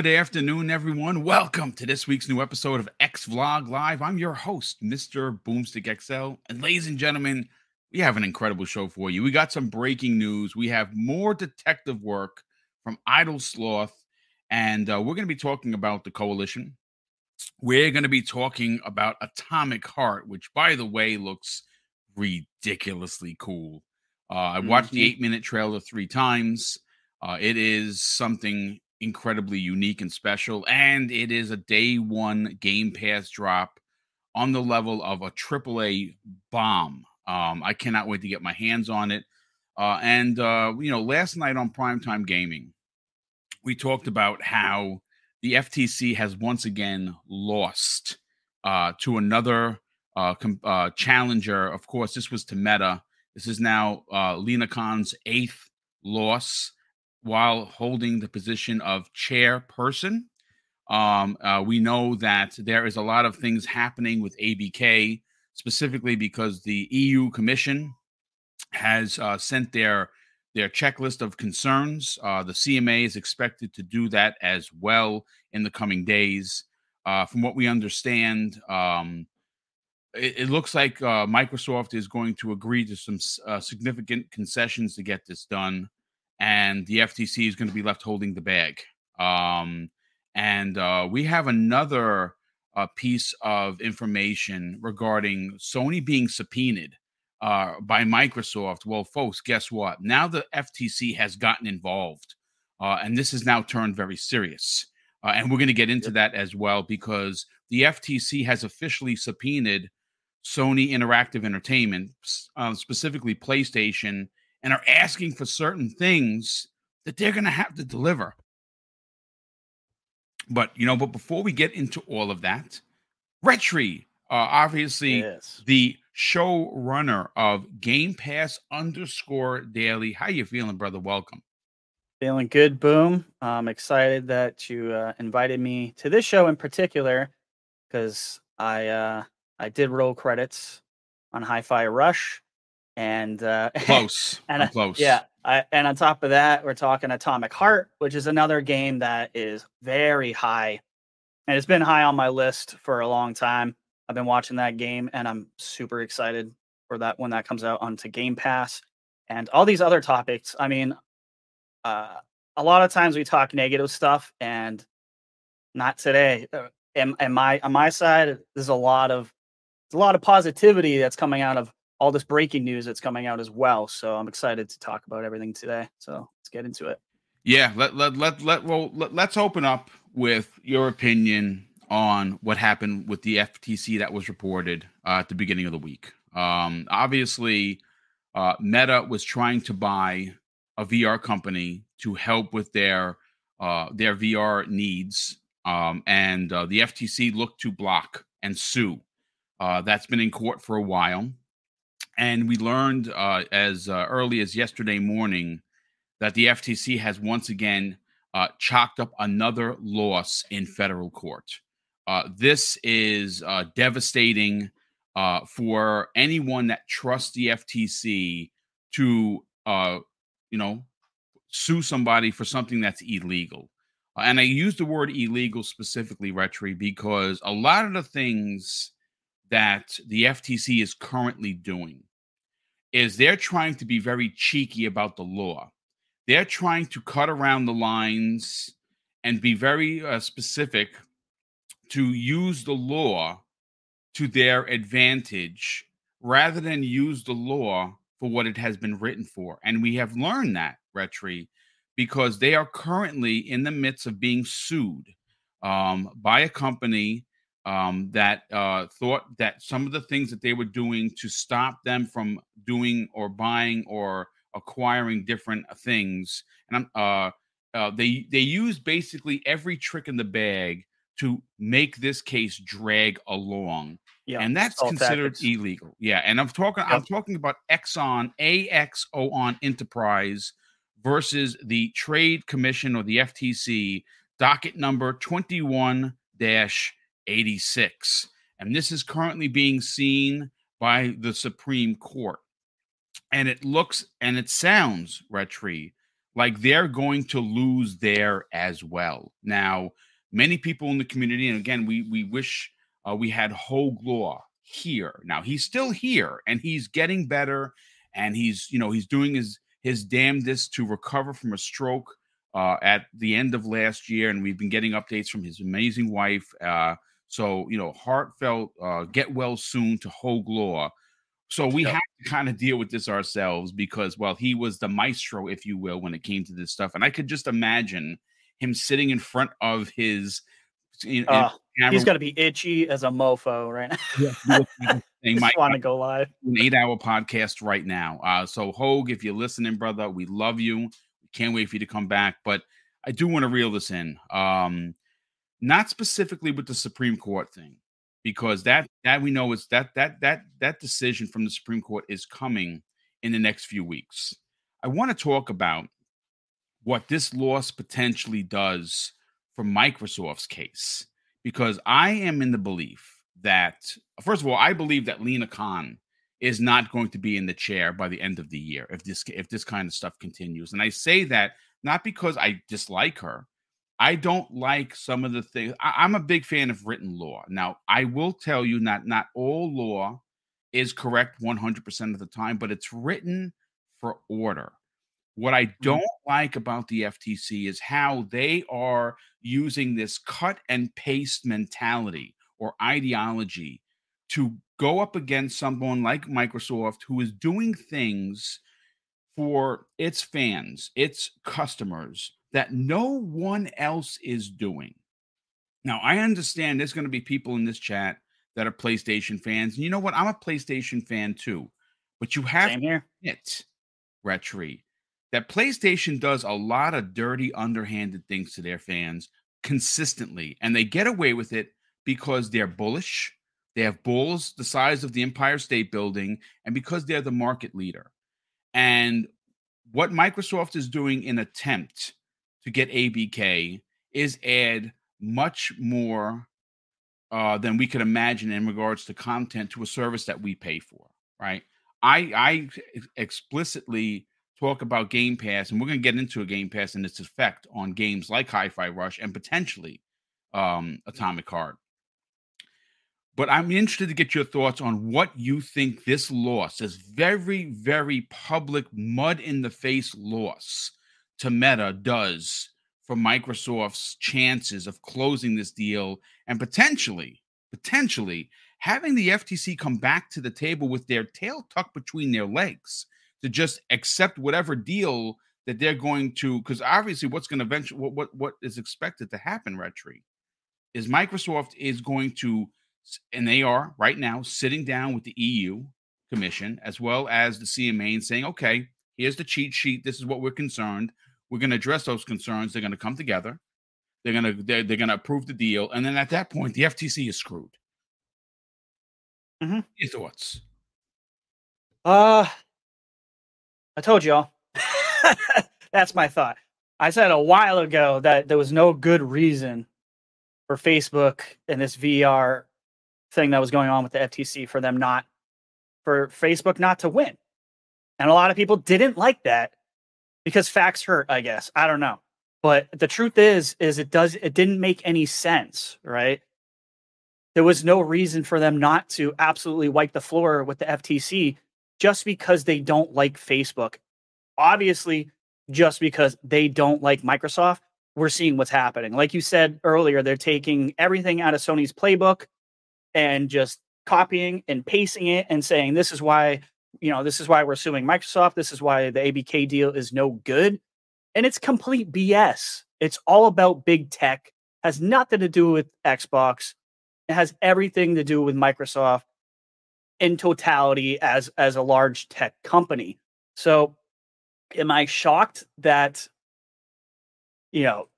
Good afternoon, everyone. Welcome to this week's new episode of X Vlog Live. I'm your host, Mr. Boomstick XL. And ladies and gentlemen, we have an incredible show for you. We got some breaking news. We have more detective work from Idle Sloth. And uh, we're going to be talking about the coalition. We're going to be talking about Atomic Heart, which, by the way, looks ridiculously cool. Uh, I watched mm-hmm. the eight minute trailer three times. Uh, it is something incredibly unique and special, and it is a day one Game Pass drop on the level of a AAA bomb. Um, I cannot wait to get my hands on it. Uh, and uh, you know, last night on Primetime Gaming, we talked about how the FTC has once again lost uh, to another uh, com- uh, challenger. Of course, this was to Meta. This is now uh, Lina Khan's eighth loss while holding the position of chairperson. Um, uh, we know that there is a lot of things happening with ABK, specifically because the EU Commission has uh, sent their their checklist of concerns. Uh, the CMA is expected to do that as well in the coming days. Uh, from what we understand, um, it, it, looks like uh, Microsoft is going to agree to some uh, significant concessions to get this done and the FTC is going to be left holding the bag. Um, and uh, we have another uh, piece of information regarding Sony being subpoenaed uh, by Microsoft. Well, folks, guess what? Now the FTC has gotten involved, uh, and this has now turned very serious. Uh, and we're going to get into that as well because the FTC has officially subpoenaed Sony Interactive Entertainment, uh, specifically PlayStation and are asking for certain things that they're going to have to deliver. But, you know, but before we get into all of that, Retri, uh, obviously yes. the showrunner of Game Pass underscore daily. How you feeling, brother? Welcome. Feeling good, boom. I'm excited that you uh, invited me to this show in particular because I uh, I did roll credits on Hi-Fi Rush and uh, close and uh, close. Yeah, I, and on top of that, we're talking Atomic Heart, which is another game that is very high, and it's been high on my list for a long time. I've been watching that game, and I'm super excited for that when that comes out onto Game Pass, and all these other topics. I mean, uh, a lot of times we talk negative stuff, and not today. And, and my on my side, there's a lot of there's a lot of positivity that's coming out of all this breaking news that's coming out as well. So I'm excited to talk about everything today. So let's get into it. Yeah, let let let let well let, let's open up with your opinion on what happened with the FTC that was reported uh, at the beginning of the week. Um, obviously, uh, Meta was trying to buy a VR company to help with their uh, their VR needs, um, and uh, the FTC looked to block and sue. Uh, that's been in court for a while. And we learned uh, as uh, early as yesterday morning that the FTC has once again uh, chalked up another loss in federal court. Uh, this is uh, devastating uh, for anyone that trusts the FTC to, you know, sue somebody for something that's illegal. and I use the word illegal specifically, Retri, because a lot of the things that the FTC is currently doing is they're trying to be very cheeky about the law. They're trying to cut around the lines and be very uh, specific to use the law to their advantage rather than use the law for what it has been written for. And we have learned that, Retri, because they are currently in the midst of being sued um, by a company um, that uh, thought that some of the things that they were doing to stop them from doing or buying or acquiring different things, and uh, uh, they they use basically every trick in the bag to make this case drag along. Yeah, and that's considered tactics. illegal. Yeah, and I'm talking yep. I'm talking about Axon AXO on Enterprise versus the Trade Commission or the FTC docket number 21 dash 86. And this is currently being seen by the Supreme Court. And it looks and it sounds, Retri, like they're going to lose there as well. Now, many people in the community, and again, we we wish uh, we had Hoeg Law here. Now he's still here, and he's getting better, and he's you know he's doing his his damnedest to recover from a stroke uh, at the end of last year, and we've been getting updates from his amazing wife. Uh, so you know, heartfelt, uh, get well soon to Hoeg Law. So we have to kind of deal with this ourselves because, well, he was the maestro, if you will, when it came to this stuff, and I could just imagine him sitting in front of his. You know, uh, he's going to be itchy as a mofo right now. Yeah, just want to go live. An eight-hour podcast right now. Uh, so Hoeg, if you're listening, brother, we love you. Can't wait for you to come back. But I do want to reel this in. Um, not specifically with the Supreme Court thing, because that that we know is that that that that decision from the Supreme Court is coming in the next few weeks. I want to talk about what this loss potentially does for Microsoft's case, because I am in the belief that first of all, I believe that Lina Khan is not going to be in the chair by the end of the year if this if this kind of stuff continues. And I say that not because I dislike her, I don't like some of the things. I, am a big fan of written law. Now, I will tell you not not all law is correct 100% of the time, but it's written for order. What I mm-hmm. don't like about the FTC is how they are using this cut and paste mentality or ideology to go up against someone like Microsoft who is doing things for its fans, its customers that no one else is doing. Now, I understand there's going to be people in this chat that are PlayStation fans. And you know what? I'm a PlayStation fan too. But you have Same to admit, Retri, that PlayStation does a lot of dirty, underhanded things to their fans consistently. And they get away with it because they're bullish. They have bulls the size of the Empire State Building, and because they're the market leader. And what Microsoft is doing in attempt to get ABK is add much more uh, than we could imagine in regards to content to a service that we pay for, right? I I explicitly talk about Game Pass, and we're going to get into a Game Pass and its effect on games like Hi-Fi Rush and potentially um, Atomic Heart. But I'm interested to get your thoughts on what you think this loss, this very, very public, mud in the face loss, to Meta does for Microsoft's chances of closing this deal and potentially, potentially having the FTC come back to the table with their tail tucked between their legs to just accept whatever deal that they're going to because obviously what's going to eventually what, what what is expected to happen retri is microsoft is going to and they are right now sitting down with the eu commission as well as the cma and saying okay here's the cheat sheet. This is what we're concerned we're going to address those concerns. They're going to come together. They're going to they're, they're going to approve the deal, and then at that point, the FTC is screwed. Mm-hmm. Your thoughts? Uh, I told y'all. That's my thought. I said a while ago that there was no good reason for Facebook and this VR thing that was going on with the FTC for them not for Facebook not to win. And a lot of people didn't like that because facts hurt, I guess. I don't know. But the truth is, is it does it didn't make any sense, right? There was no reason for them not to absolutely wipe the floor with the FTC just because they don't like Facebook. Obviously, just because they don't like Microsoft, we're seeing what's happening. Like you said earlier, they're taking everything out of Sony's playbook and just copying and pasting it and saying this is why you know, this is why we're suing Microsoft. This is why the ABK deal is no good. And it's complete BS. It's all about big tech, has nothing to do with Xbox. It has everything to do with Microsoft in totality as as a large tech company. So am I shocked that you know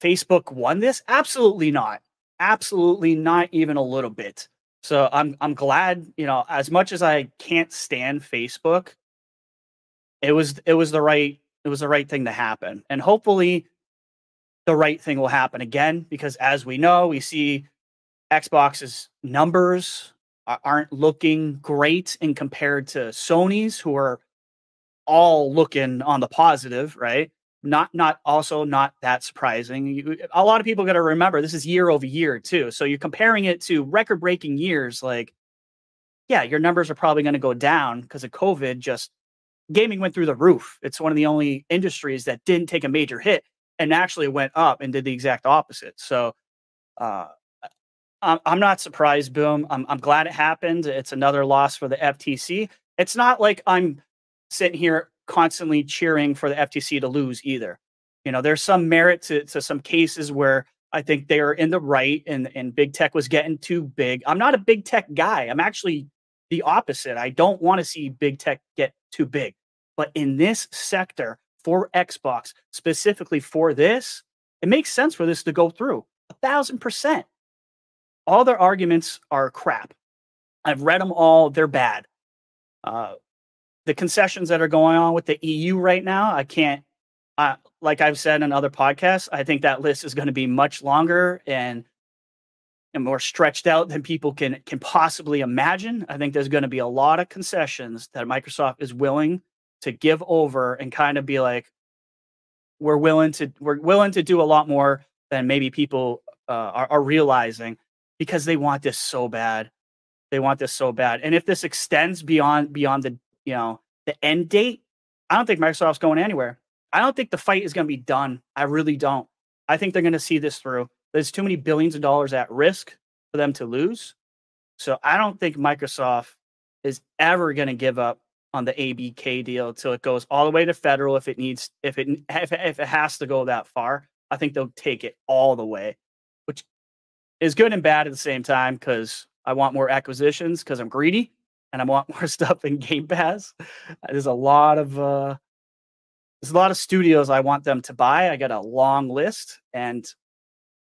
Facebook won this? Absolutely not. Absolutely not even a little bit. So I'm I'm glad, you know, as much as I can't stand Facebook, it was it was the right it was the right thing to happen. And hopefully the right thing will happen again because as we know, we see Xbox's numbers aren't looking great in compared to Sony's who are all looking on the positive, right? Not not also not that surprising. You, a lot of people got to remember this is year over year too. So you're comparing it to record breaking years. Like, yeah, your numbers are probably going to go down because of COVID. Just gaming went through the roof. It's one of the only industries that didn't take a major hit and actually went up and did the exact opposite. So uh, I'm not surprised, Boom. I'm, I'm glad it happened. It's another loss for the FTC. It's not like I'm sitting here constantly cheering for the FTC to lose either. You know, there's some merit to, to some cases where I think they are in the right and, and big tech was getting too big. I'm not a big tech guy. I'm actually the opposite. I don't want to see big tech get too big. But in this sector for Xbox, specifically for this, it makes sense for this to go through a thousand percent. All their arguments are crap. I've read them all. They're bad. Uh, the concessions that are going on with the EU right now, I can't. Like I've said in other podcasts, I think that list is going to be much longer and and more stretched out than people can can possibly imagine. I think there's going to be a lot of concessions that Microsoft is willing to give over and kind of be like, we're willing to we're willing to do a lot more than maybe people uh, are, are realizing because they want this so bad. They want this so bad. And if this extends beyond beyond the you know the end date, I don't think Microsoft's going anywhere. I don't think the fight is going to be done. I really don't. I think they're going to see this through. There's too many billions of dollars at risk for them to lose. So I don't think Microsoft is ever going to give up on the ABK deal until it goes all the way to federal if it needs if it if, if it has to go that far. I think they'll take it all the way, which is good and bad at the same time because I want more acquisitions because I'm greedy and I want more stuff in Game Pass. There's a lot of uh, there's a lot of studios I want them to buy. I got a long list, and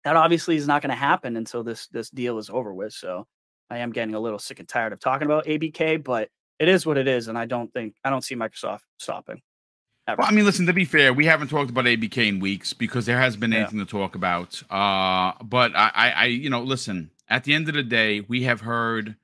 that obviously is not going to happen until this this deal is over with. So I am getting a little sick and tired of talking about ABK, but it is what it is, and I don't think I don't see Microsoft stopping. Ever. Well, I mean, listen. To be fair, we haven't talked about ABK in weeks because there hasn't been anything yeah. to talk about. Uh, but I, I, I, you know, listen. At the end of the day, we have heard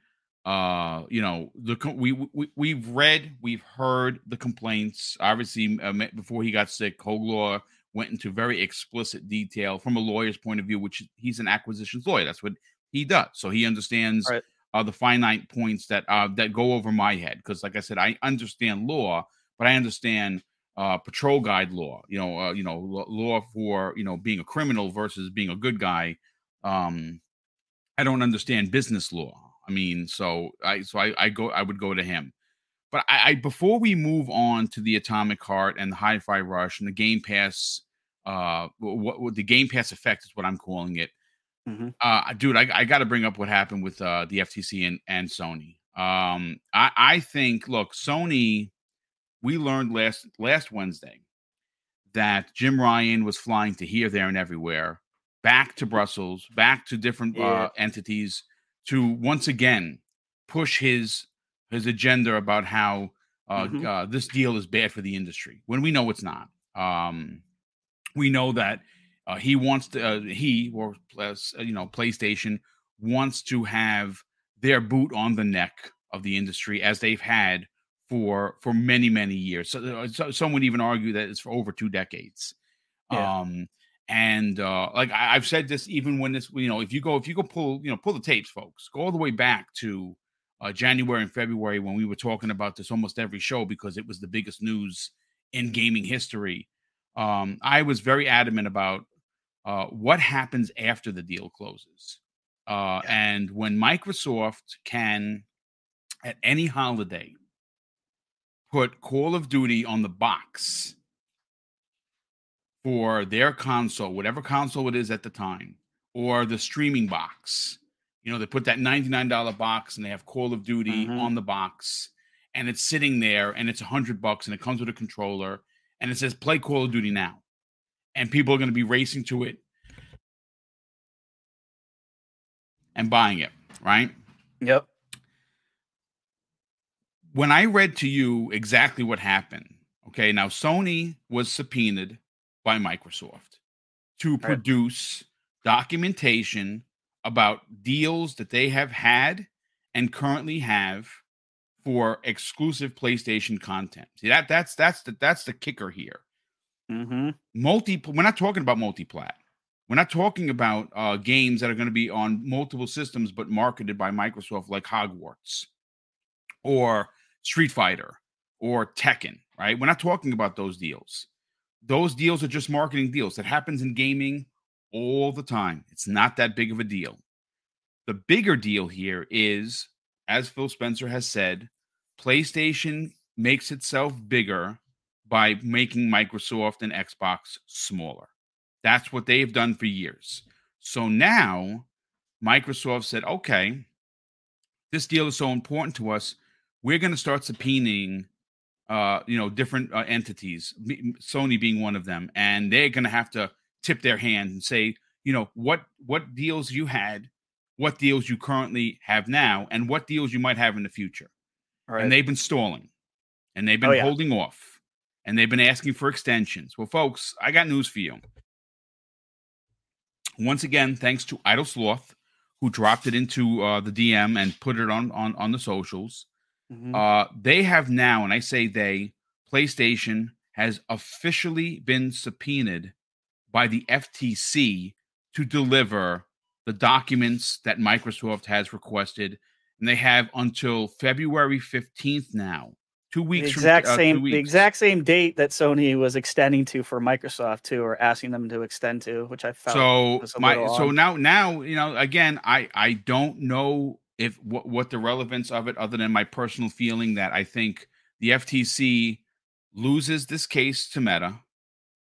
uh you know the we, we we've read we've heard the complaints. Obviously uh, before he got sick Hoeg Law went into very explicit detail from a lawyer's point of view which he's an acquisitions lawyer. That's what he does. So he understands right. uh, the finite points that uh that go over my head. Because like i said i understand law but i understand uh patrol guide law you know uh, you know law for you know being a criminal versus being a good guy. Um i don't understand business law I mean, so I so I, I go I would go to him. But I, I before we move on to the Atomic Heart and the Hi-Fi Rush and the Game Pass, uh, what, what the Game Pass effect is what I'm calling it. Mm-hmm. Uh, dude, I, I got to bring up what happened with uh, the FTC and, and Sony. Um, I, I think, look, Sony, we learned last last Wednesday that Jim Ryan was flying to here, there, and everywhere, back to Brussels, back to different yeah. uh, entities to once again push his his agenda about how uh, mm-hmm. uh, this deal is bad for the industry when we know it's not. Um, we know that uh, he wants to uh, he or uh, you know PlayStation wants to have their boot on the neck of the industry as they've had for for many many years. So, uh, so some would even argue that it's for over two decades. Yeah. Um, and uh, like I, have said this, even when this, you know, if you go, if you go pull, you know, pull the tapes, folks, go all the way back to uh, January and February when we were talking about this almost every show because it was the biggest news in gaming history. Um, I was very adamant about uh, what happens after the deal closes. Uh, and when Microsoft can, at any holiday, put Call of Duty on the box for their console, whatever console it is at the time, or the streaming box. You know, they put that $99 box and they have Call of Duty mm-hmm. on the box and it's sitting there and it's a hundred bucks and it comes with a controller and it says play Call of Duty now. And people are going to be racing to it and buying it, right? Yep. When I read to you exactly what happened, okay, now Sony was subpoenaed by Microsoft to right. produce documentation about deals that they have had and currently have for exclusive PlayStation content. See that that's that's the that's the kicker here. Mm-hmm. Multi, we're not talking about multi-plat. We're not talking about uh, games that are going to be on multiple systems but marketed by Microsoft, like Hogwarts or Street Fighter or Tekken. Right? We're not talking about those deals. Those deals are just marketing deals. That happens in gaming all the time. It's not that big of a deal. The bigger deal here is, as Phil Spencer has said, PlayStation makes itself bigger by making Microsoft and Xbox smaller. That's what they've done for years. So now Microsoft said, okay, this deal is so important to us. We're going to start subpoenaing, uh, you know, different uh, entities, Sony being one of them, and they're going to have to tip their hand and say, you know, what what deals you had, what deals you currently have now, and what deals you might have in the future. Right. And they've been stalling, and they've been oh, yeah. holding off, and they've been asking for extensions. Well, folks, I got news for you. Once again, thanks to Idle Sloth, who dropped it into uh, the DM and put it on on on the socials. Mm-hmm. Uh, they have now, and I say they, PlayStation has officially been subpoenaed by the FTC to deliver the documents that Microsoft has requested. And they have until February 15th now. Two weeks the exact from, uh, same the exact same date that Sony was extending to for Microsoft to or asking them to extend to, which I felt so my so now now you know again I I don't know if what what the relevance of it other than my personal feeling that I think the FTC loses this case to Meta,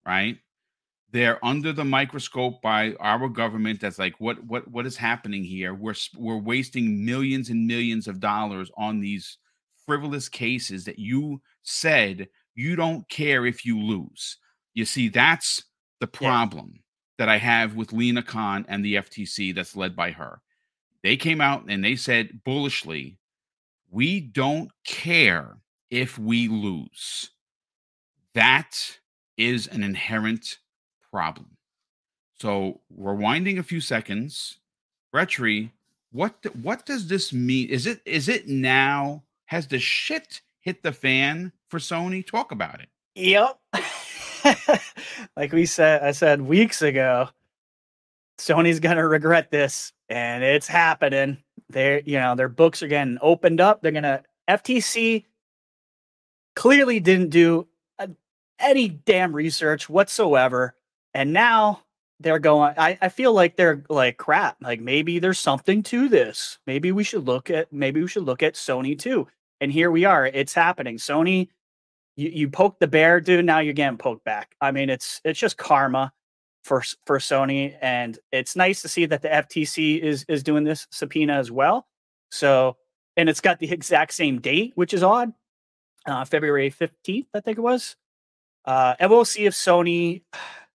right? they're under the microscope by our government that's like what what what is happening here we're we're wasting millions and millions of dollars on these frivolous cases that you said you don't care if you lose you see that's the problem yeah. that i have with Lina khan and the ftc that's led by her they came out and they said bullishly we don't care if we lose that is an inherent problem. So rewinding a few seconds, Retri, what what does this mean? Is it is it now? Has the shit hit the fan for Sony? Talk about it. Yep. like we said, I said weeks ago, Sony's gonna regret this, and it's happening. They're you know their books are getting opened up. They're gonna FTC clearly didn't do a, any damn research whatsoever and now they're going I, I feel like they're like crap. Like maybe there's something to this. Maybe we should look at maybe we should look at Sony too. And here we are. It's happening. Sony, you, you poke the bear, dude. Now you're getting poked back. I mean, it's it's just karma for for Sony, and it's nice to see that the FTC is is doing this subpoena as well. So, and it's got the exact same date, which is odd. Uh, February fifteenth, I think it was. Uh, and we'll see if Sony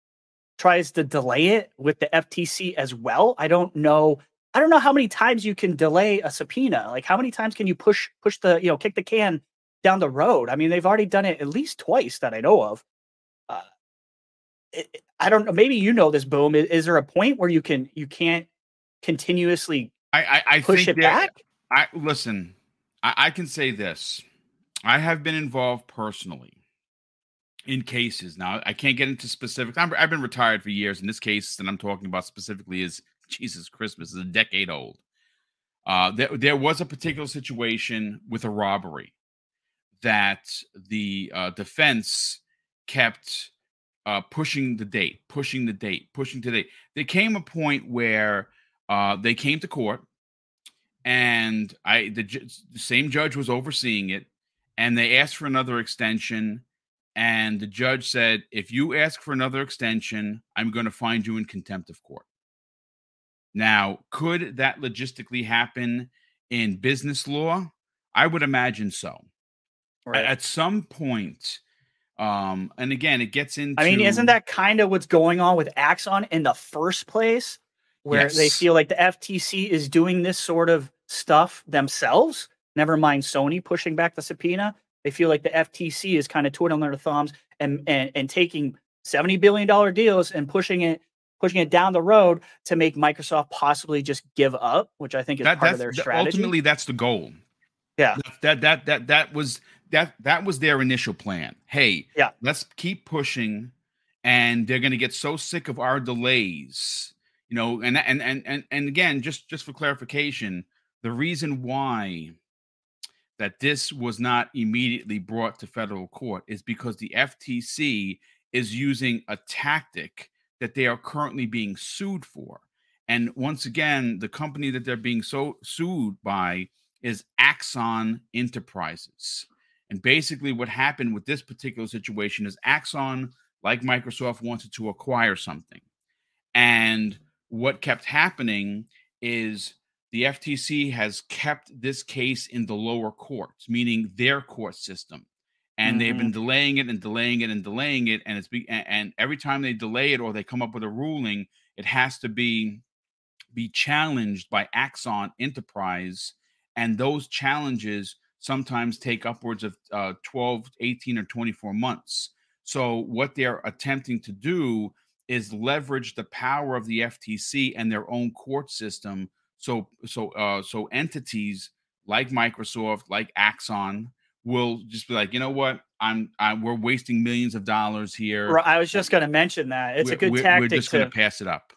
tries to delay it with the FTC as well. I don't know. I don't know how many times you can delay a subpoena. Like how many times can you push push the you know kick the can down the road? I mean, they've already done it at least twice that I know of. Uh, it, I don't know. Maybe you know this. Boom. Is, is, there a point where you can you can't continuously I I, I push it back? I listen. I, I can say this. I have been involved personally in cases. Now, I can't get into specifics. i have been retired for years. In this case that I'm talking about specifically is Jesus Christmas is a decade old. Uh, there, there was a particular situation with a robbery that the uh, defense kept uh, pushing the date, pushing the date, pushing the date. There came a point where uh, they came to court, and I the, the same judge was overseeing it, and they asked for another extension and the judge said, if you ask for another extension, I'm going to find you in contempt of court. Now, could that logistically happen in business law? I would imagine so. Right. At some point, um, and again, it gets into. I mean, isn't that kind of what's going on with Axon in the first place, where yes. they feel like the FTC is doing this sort of stuff themselves? Never mind Sony pushing back the subpoena. They feel like the FTC is kind of twiddling their thumbs and and, and taking seventy billion dollar deals and pushing it pushing it down the road to make Microsoft possibly just give up, which I think is that, part of their strategy. Ultimately, that's the goal. Yeah, that that that that was that that was their initial plan. Hey, yeah, let's keep pushing and they're going to get so sick of our delays you know and and and and, and again just just for clarification the reason why that this was not immediately brought to federal court is because the FTC is using a tactic that they are currently being sued for. And once again, the company that they're being so sued by is Axon Enterprises. And basically, what happened with this particular situation is Axon, like Microsoft, wanted to acquire something. And what kept happening is the FTC has kept this case in the lower courts, meaning their court system. And mm-hmm. they've been mm-hmm. delaying it and delaying it and delaying it. And it's be, and every time they delay it or they come up with a ruling, it has to be be challenged by Axon Enterprise. And those challenges sometimes take upwards of uh, 12, 18, or 24 months. So, what they're attempting to do is leverage the power of the FTC and their own court system. So, so, uh, so entities like Microsoft, like Axon, will just be like, you know what, I'm, I, we're wasting millions of dollars here. I was just going to mention that it's we're, a good we're, tactic. We're just going to pass it up.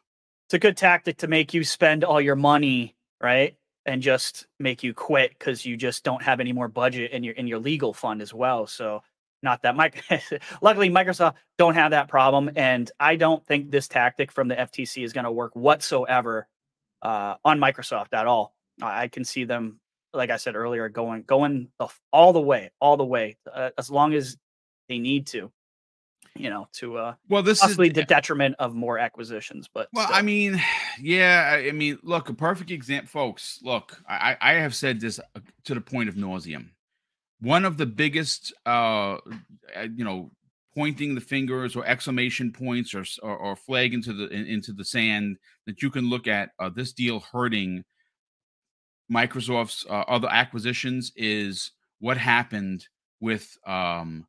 It's a good tactic to make you spend all your money, right? And just make you quit because you just don't have any more budget in your in your legal fund as well. So not that Mike luckily Microsoft don't have that problem. And I don't think this tactic from the FTC is going to work whatsoever uh, on Microsoft at all. I can see them, like I said earlier, going going the, all the way, all the way, uh, as long as they need to you know, to uh well this possibly is the detriment of more acquisitions. But well, still. I mean, yeah, I mean, look, a perfect example, folks. Look, I I have said this uh, to the point of nauseum. One of the biggest, uh, uh, you know, pointing the fingers or exclamation points or or, or flag into the into the sand that you can look at uh, this deal hurting Microsoft's uh, other acquisitions is what happened with um.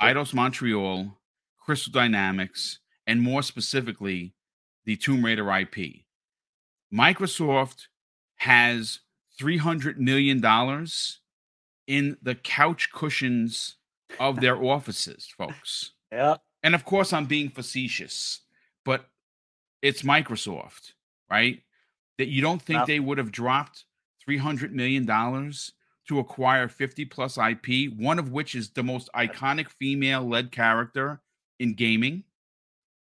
Eidos Montreal Crystal Dynamics, and more specifically, the Tomb Raider IP. Microsoft has $300 million in the couch cushions of their offices, folks. Yeah. And of course, I'm being facetious, but it's Microsoft, right? That you don't think they would have dropped $300 million to acquire 50 plus IP, one of which is the most iconic female led character in gaming.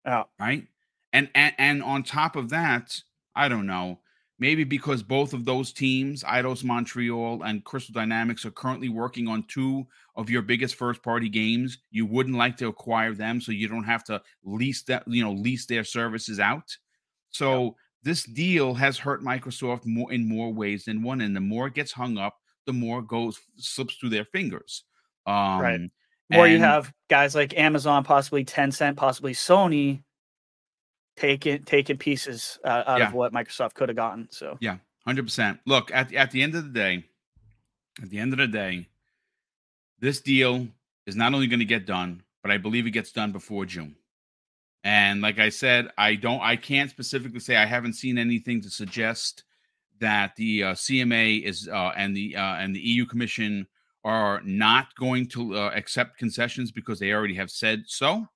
Yeah. Right. And, and and on top of that, I don't know. Maybe because both of those teams, Eidos Montreal and Crystal Dynamics, are currently working on two of your biggest first party games, you wouldn't like to acquire them so you don't have to lease that, you know, lease their services out. So yeah. this deal has hurt Microsoft more in more ways than one. And the more it gets hung up, the more goes slips through their fingers. Um, right. Or and, you have guys like Amazon, possibly Tencent, possibly Sony, taking taking pieces uh, out yeah. of what Microsoft could have gotten. So yeah, hundred percent. Look at the, at the end of the day, at the end of the day, this deal is not only going to get done, but I believe it gets done before June. And like I said, I don't, I can't specifically say I haven't seen anything to suggest that the uh, CMA is uh, and the uh, and the EU Commission are not going to uh, accept concessions because they already have said so.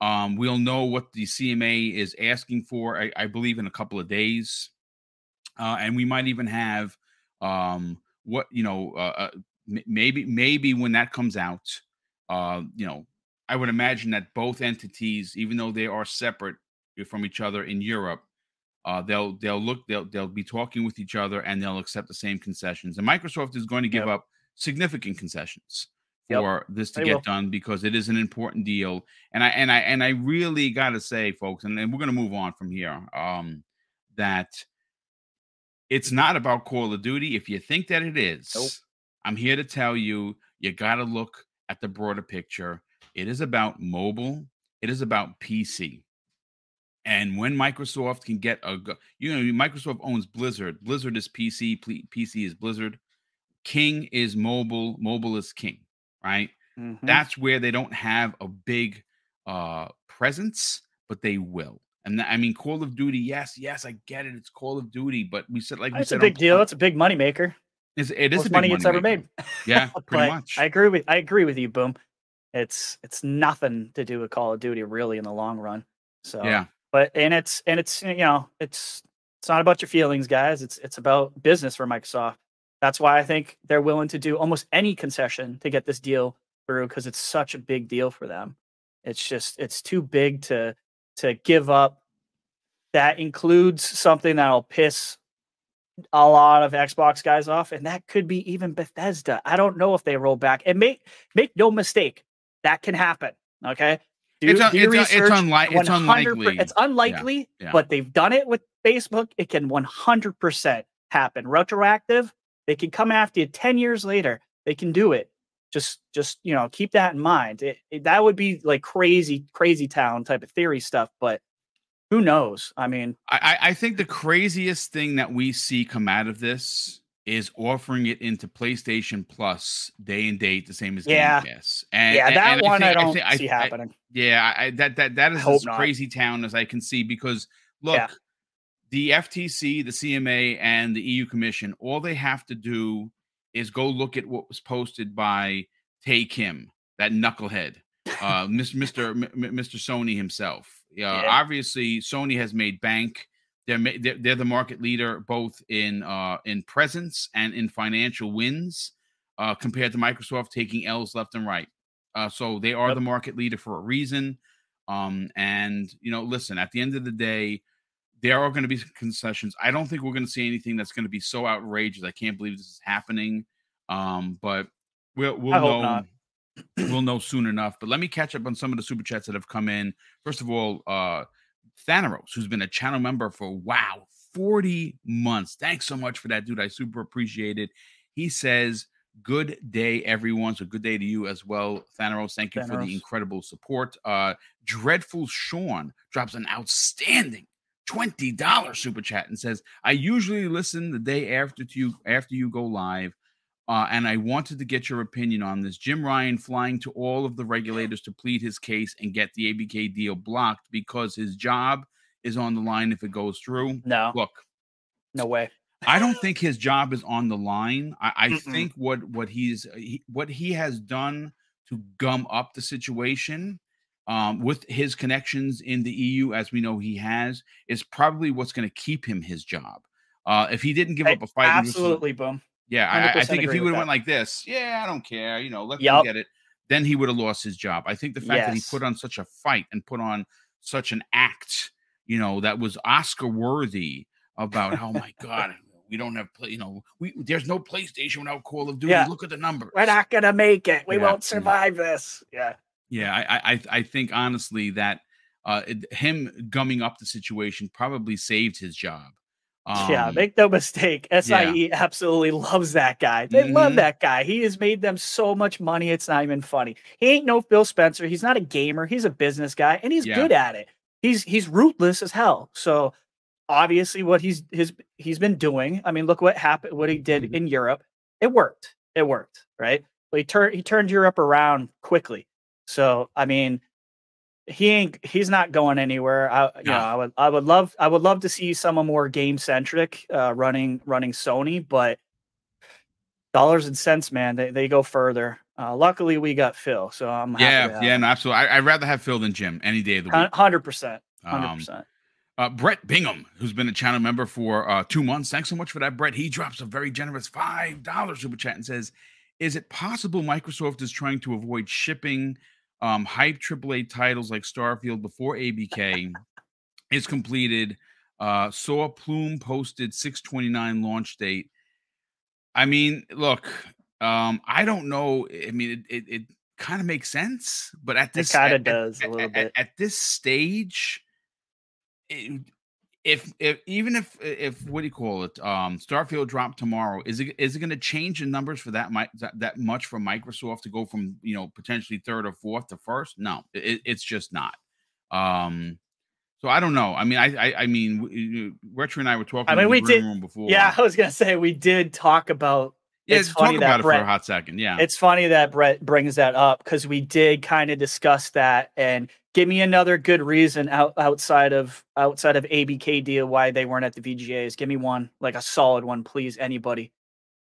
Um, we'll know what the CMA is asking for, I, I believe, in a couple of days, uh, and we might even have um, what you know, uh, uh maybe maybe when that comes out, uh, you know, I would imagine that both entities, even though they are separate from each other in Europe, uh, they'll they'll look they'll they'll be talking with each other and they'll accept the same concessions. And Microsoft is going to give yep. up significant concessions for yep, this to get will. done because it is an important deal. And I and I and I really got to say, folks, and, and we're going to move on from here. Um, that it's not about Call of Duty. If you think that it is, nope. I'm here to tell you, you got to look at the broader picture. It is about mobile. It is about PC. And when Microsoft can get a, you know, Microsoft owns Blizzard. Blizzard is PC. PC is Blizzard. King is mobile, mobile is king, right? Mm-hmm. That's where they don't have a big uh presence, but they will. And I mean, Call of Duty, yes, yes, I get it. It's Call of Duty, but we said like it's a big deal. It's a big money maker. It's, it is Most money, money it's ever made. Yeah, pretty much. I agree with I agree with you, Boom. it's it's nothing to do with Call of Duty really in the long run. So Yeah. but and it's and it's you know it's it's not about your feelings, guys. It's it's about business for Microsoft. That's why I think they're willing to do almost any concession to get this deal through because it's such a big deal for them. It's just it's too big to to give up. That includes something that'll piss a lot of Xbox guys off, and that could be even Bethesda. I don't know if they roll back. And make make no mistake, that can happen. Okay, do, It's un- do it's it's unli- it's unlikely. It's unlikely, yeah. but they've done it with Facebook. It can one hundred percent happen. Retroactive, they can come after you ten years later. They can do it. Just just you know keep that in mind. It, it- that would be like crazy crazy town type of theory stuff, but. Who knows? I mean, I, I I think the craziest thing that we see come out of this is offering it into PlayStation Plus day and date, the same as Yeah. Game Pass. And, yeah, and- that and I one I, think- don't think- I- see I- happening. Yeah, I, that that that is as not. crazy town as I can see because look, Yeah. The FTC, the CMA, and the EU Commission, all they have to do is go look at what was posted by Tae Kim, that knucklehead, uh, Mr. M- Mr. Sony himself. Yeah, Yeah. obviously Sony has made bank. They're, ma- they're they're the market leader both in uh in presence and in financial wins, uh, compared to Microsoft taking L's left and right. Uh, so they are Yep. the market leader for a reason. Um, and you know, listen, at the end of the day, there are going to be some concessions. I don't think we're going to see anything that's going to be so outrageous. I can't believe this is happening. Um, but we'll we'll know we'll know soon enough. But let me catch up on some of the super chats that have come in. First of all, uh Thanaros, who's been a channel member for wow, 40 months. Thanks so much for that, dude. I super appreciate it. He says, Good day, everyone. So good day to you as well, Thanaros. Thank you for the incredible support. Uh Dreadful Sean drops an outstanding $20 super chat and says, I usually listen the day after to you after you go live. Uh, and I wanted to get your opinion on this. Jim Ryan flying to all of the regulators to plead his case and get the ABK deal blocked because his job is on the line if it goes through. No, Look, no way. I don't think his job is on the line. I, I think what what he's he, what he has done to gum up the situation um, with his connections in the EU, as we know he has, is probably what's going to keep him his job. Uh, if he didn't give I- up a fight, Absolutely, boom. yeah, I- I, I 100% think if he would have went like this, yeah, I don't care, you know, let them get it, then he would have lost his job. I think the fact that he put on such a fight and put on such an act, you know, that was Oscar worthy about, oh my god, we don't have, play, you know, we there's no PlayStation without Call of Duty. Yeah. Look at the numbers. We're not gonna make it. We Yeah, won't yeah. survive this. Yeah. Yeah, I, I, I- think honestly that uh, it- him gumming up the situation probably saved his job. yeah, Um, make no mistake. SIE absolutely loves that guy. They love Mhm. that guy. He has made them so much money. It's not even funny. He ain't no Phil Spencer. He's not a gamer. He's a business guy, and he's Yeah. good at it. He's he's ruthless as hell. So obviously, what he's his he's been doing. I mean, look what happened. What he did Mhm. in Europe. It worked. It worked. Right. But he turned he turned Europe around quickly. So I mean, he ain't he's not going anywhere. I you know, I would I would love I would love to see someone more game centric uh running running Sony, but dollars and cents, man, they, they go further. Uh luckily we got Phil, so I'm happy yeah, yeah, no, absolutely. I, I'd rather have Phil than Jim any day of the week. hundred percent. Hundred Um, percent. Uh, Brett Bingham, who's been a channel member for uh, two months. Thanks so much for that, Brett. He drops a very generous $5 super chat and says, Is it possible Microsoft is trying to avoid shipping um, hype AAA titles like Starfield before ABK is completed? Uh, Saw Plume posted 629 launch date. I mean, look, um, I don't know. I mean, it, it, it kind of makes sense, but at this, It kind of does a little at- bit. at this stage it- if if even if if what do you call it um starfield dropped tomorrow is it is it going to change the numbers for that, mi- that that much for microsoft to go from you know potentially third or fourth to first? No it, it's just not. Um so i don't know. I mean i i, I mean retro and i were talking I mean, we did- room before. Yeah, I was gonna say we did talk about yeah it's funny that about it for a Brett- hot second yeah it's funny that Brett brings that up because we did kind of discuss that and give me another good reason out, outside of outside of ABK deal why they weren't at the VGAs. Give me one, like a solid one, please, anybody.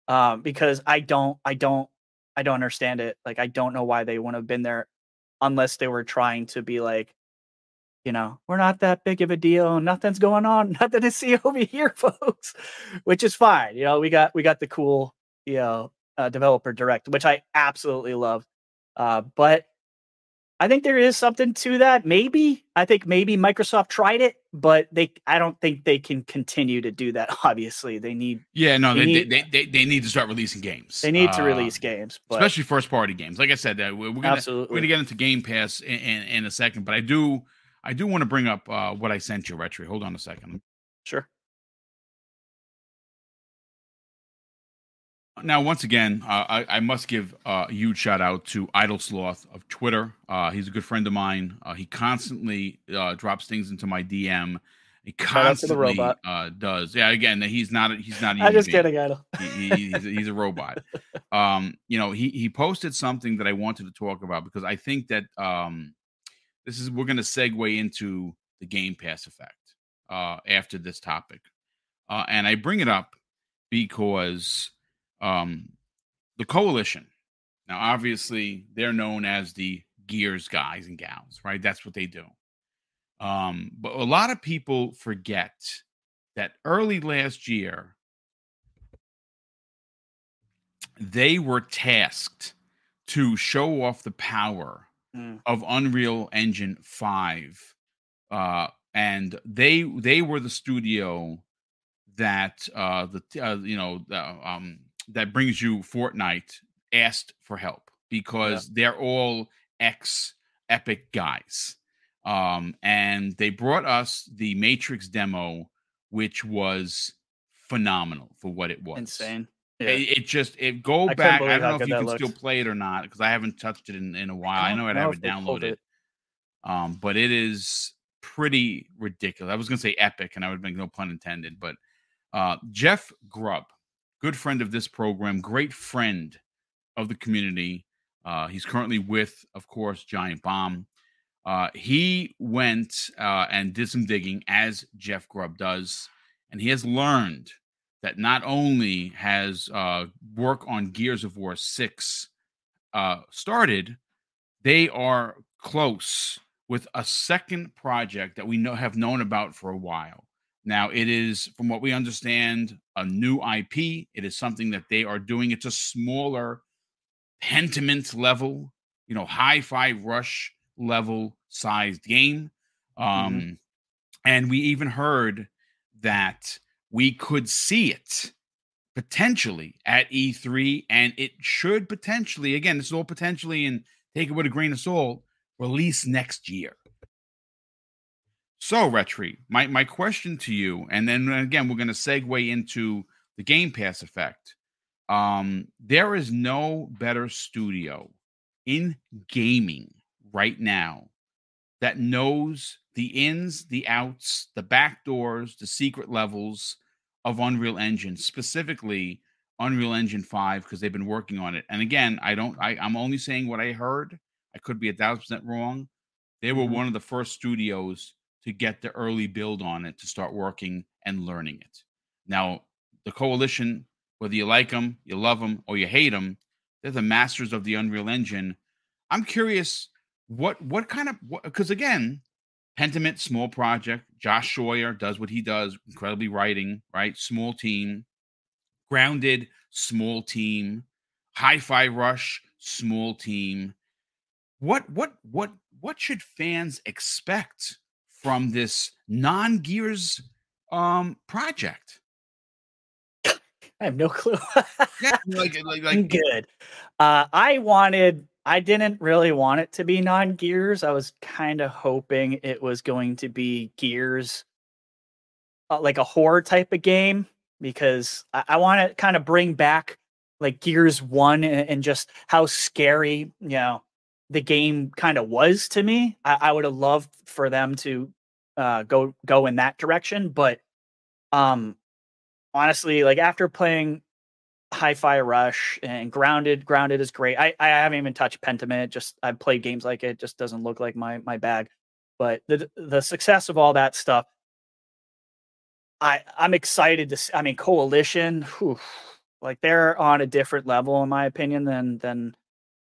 Um, because I don't, I don't, I don't understand it. Like I don't know why they wouldn't have been there unless they were trying to be like, you know, we're not that big of a deal. Nothing's going on. Nothing to see over here, folks. Which is fine. You know, we got we got the cool, you know, uh, developer direct, which I absolutely love. Uh, but I think there is something to that. Maybe I think maybe Microsoft tried it, but they I don't think they can continue to do that. Obviously, they need yeah no they, they, need, they, they, they, need to start releasing games. They need to uh, release games, but, especially first party games. Like I said, uh, we're, gonna absolutely. we're gonna get into Game Pass in, in, in, a second, but I do I do want to bring up uh, what I sent you, Retri. Hold on a second. Sure. Now, once again, uh, I, I, must give uh, a huge shout out to Idle Sloth of Twitter. Uh, he's a good friend of mine. Uh, he constantly uh, drops things into my DM. He constantly uh, does. Yeah, again, he's not. He's not. I'm just kidding, Idle. He, he, he's, a, he's, a, robot. um, you know, he he posted something that I wanted to talk about because I think that um, this is we're going to segue into the Game Pass effect after this topic, and I bring it up because um, the coalition. Now, obviously, they're known as the Gears guys and gals, right? That's what they do. Um, but a lot of people forget that early last year, they were tasked to show off the power mm. of Unreal Engine 5. Uh, and they they were the studio that uh the uh, you know the, um that brings you Fortnite asked for help because yeah. they're all ex Epic guys. Um, and they brought us the Matrix demo, which was phenomenal for what it was. Insane. Yeah. It, it, just it go I back. I don't know if you can looks. still play it or not because I haven't touched it in, in a while. I, I know I'd have it downloaded. It. Um, but it is pretty ridiculous. I was gonna say epic, and I would make no pun intended, but uh, Jeff Grubb good friend of this program, great friend of the community. Uh, he's currently with, of course, Giant Bomb. Uh, he went uh, and did some digging, as Jeff Grubb does, and he has learned that not only has uh, work on Gears of War 6 uh, started, they are close with a second project that we know have known about for a while. Now, it is, from what we understand, a new IP. It is something that they are doing. It's a smaller Pentiment level, you know, Hi-Fi Rush level sized game. Mm-hmm. Um, mm-hmm. And we even heard that we could see it potentially at E3, and it should potentially, again, this is all potentially, and take it with a grain of salt, release next year. So, Retri, my, my question to you, and then again, we're going to segue into the Game Pass effect. Um, there is no better studio in gaming right now that knows the ins, the outs, the back doors, the secret levels of Unreal Engine, specifically Unreal Engine 5, because they've been working on it. And again, I don't I, I'm only saying what I heard. I could be a thousand percent wrong. They were mm-hmm. one of the first studios to get the early build on it to start working and learning it. Now, the coalition, whether you like them, you love them, or you hate them, they're the masters of the Unreal Engine. I'm curious what what kind of because again, Pentiment, small project. Josh Sawyer does what he does, incredibly writing, right? Small team. Grounded, small team. Hi-Fi Rush, small team. What what what what should fans expect from this non Gears um project? I have no clue. yeah, like, like, like good. Uh, I wanted. I didn't really want it to be non Gears. I was kind of hoping it was going to be Gears, uh, like a horror type of game, because I, I want to kind of bring back like Gears One and, and, just how scary, you know, the game kind of was to me. I, I would have loved for them to uh, go go in that direction, but um, honestly, like after playing Hi-Fi Rush and Grounded, Grounded is great. I I haven't even touched Pentiment. Just I've played games like it. Just doesn't look like my my bag. But the the success of all that stuff, I I'm excited to. See, I mean, Coalition. Whew, Like they're on a different level, in my opinion, than than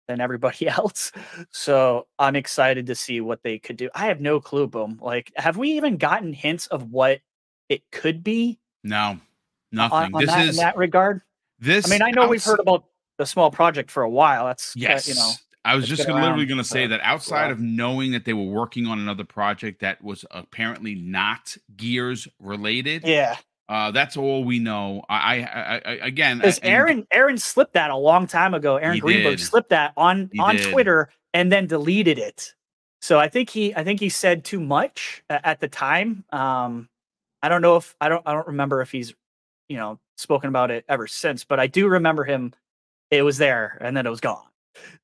than everybody else. So I'm excited to see what they could do. I have no clue, boom. Like, have we even gotten hints of what it could be? No, nothing. On, on this that, is in that regard. this. I mean, I know we've heard about the small project for a while. That's uh, Yes, you know, I was just gonna, literally going to say that outside of knowing that they were working on another project that was apparently not Gears related, yeah. Uh, that's all we know. I, I, I, again, Because Aaron Aaron slipped that a long time ago. Aaron Greenberg did. slipped that on He on did. Twitter and then deleted it. So I think he I think he said too much at the time. Um, I don't know if I don't I don't remember if he's you know spoken about it ever since, but I do remember him. It was there and then it was gone.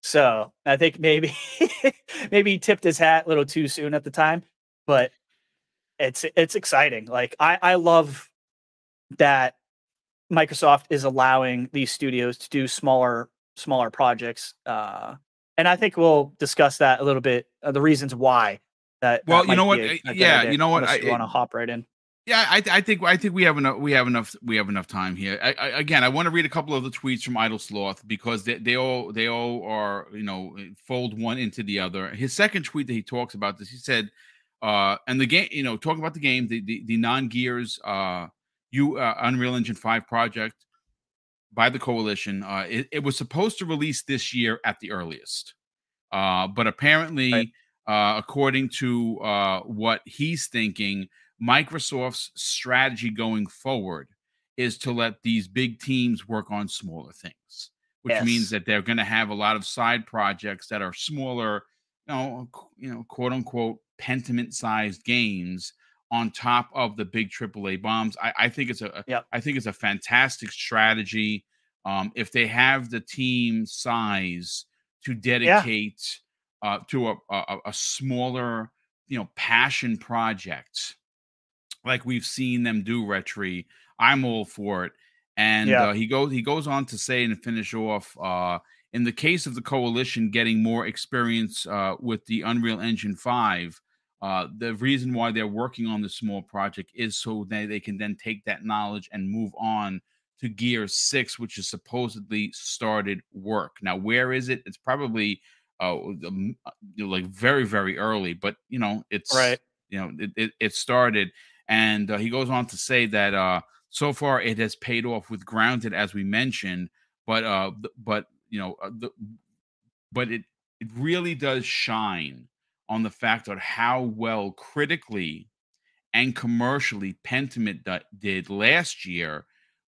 So I think maybe maybe he tipped his hat a little too soon at the time, but it's it's exciting. Like I I love that Microsoft is allowing these studios to do smaller smaller projects. Uh, and I think we'll discuss that a little bit. Uh, the reasons why that. Well, that you know what, be a- uh, a good yeah, you know what, I- want to hop right in. Yeah, I, I think I think we have enough. We have enough. We have enough time here. I, I, again, I want to read a couple of the tweets from Idle Sloth because they, they all they all are you know fold one into the other. His second tweet that he talks about this, he said, uh, and the game, you know, talking about the game, the the, the non Gears, uh, you uh, Unreal Engine Five project by the coalition. Uh, it, it was supposed to release this year at the earliest, uh, but apparently, Right. uh, according to uh, what he's thinking. Microsoft's strategy going forward is to let these big teams work on smaller things, which means that they're going to have a lot of side projects that are smaller, you know, you know, quote unquote pentiment-sized games on top of the big AAA bombs. I, I think it's a, Yep. I think it's a fantastic strategy. Um, if they have the team size to dedicate uh, to a, a, a smaller, you know, passion project like we've seen them do retri i'm all for it and Yeah. uh, he goes he goes on to say and finish off uh in the case of the coalition getting more experience uh, with the unreal engine 5 uh, the reason why they're working on this small project is so that they can then take that knowledge and move on to gear 6 which is supposedly started work. Now where is it? It's probably uh, you know, like very very early but you know it's Right. you know it, it, it started. And uh, he goes on to say that uh, so far it has paid off with grounded as we mentioned but uh but you know uh, the, but it it really does shine on the fact of how well critically and commercially Pentiment did last year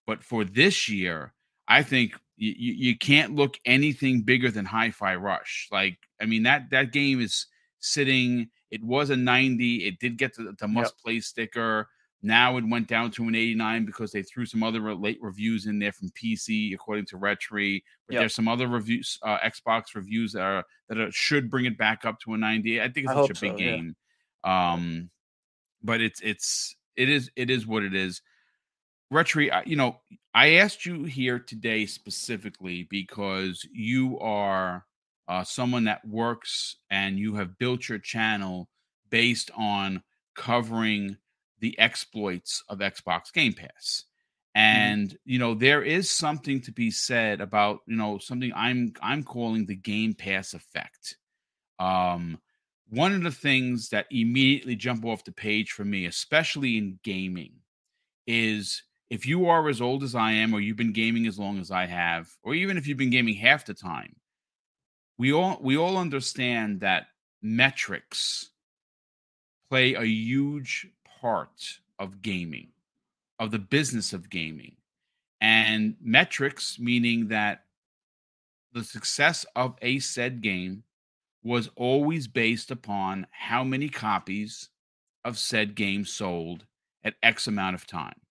but for this year i think you, you can't look anything bigger than hi-fi rush. Like i mean that that game is sitting it was a 90 it did get the, the must play sticker now it went down to an 89 because they threw some other late reviews in there from pc according to retri but Yep. there's some other reviews uh, xbox reviews that are that are, should bring it back up to a 90 i think it's I such a big so, yeah. game um but it's it's it is it is what it is retri you know i asked you here today specifically because you are uh, someone that works and you have built your channel based on covering the exploits of Xbox Game Pass. And you know there is something to be said about you know something I'm I'm calling the Game Pass effect. Um, one of the things that immediately jump off the page for me, especially in gaming, is if you are as old as I am, or you've been gaming as long as I have, or even if you've been gaming half the time, we all we all understand that metrics play a huge part of gaming, of the business of gaming. And metrics meaning that the success of a said game was always based upon how many copies of said game sold at X amount of time,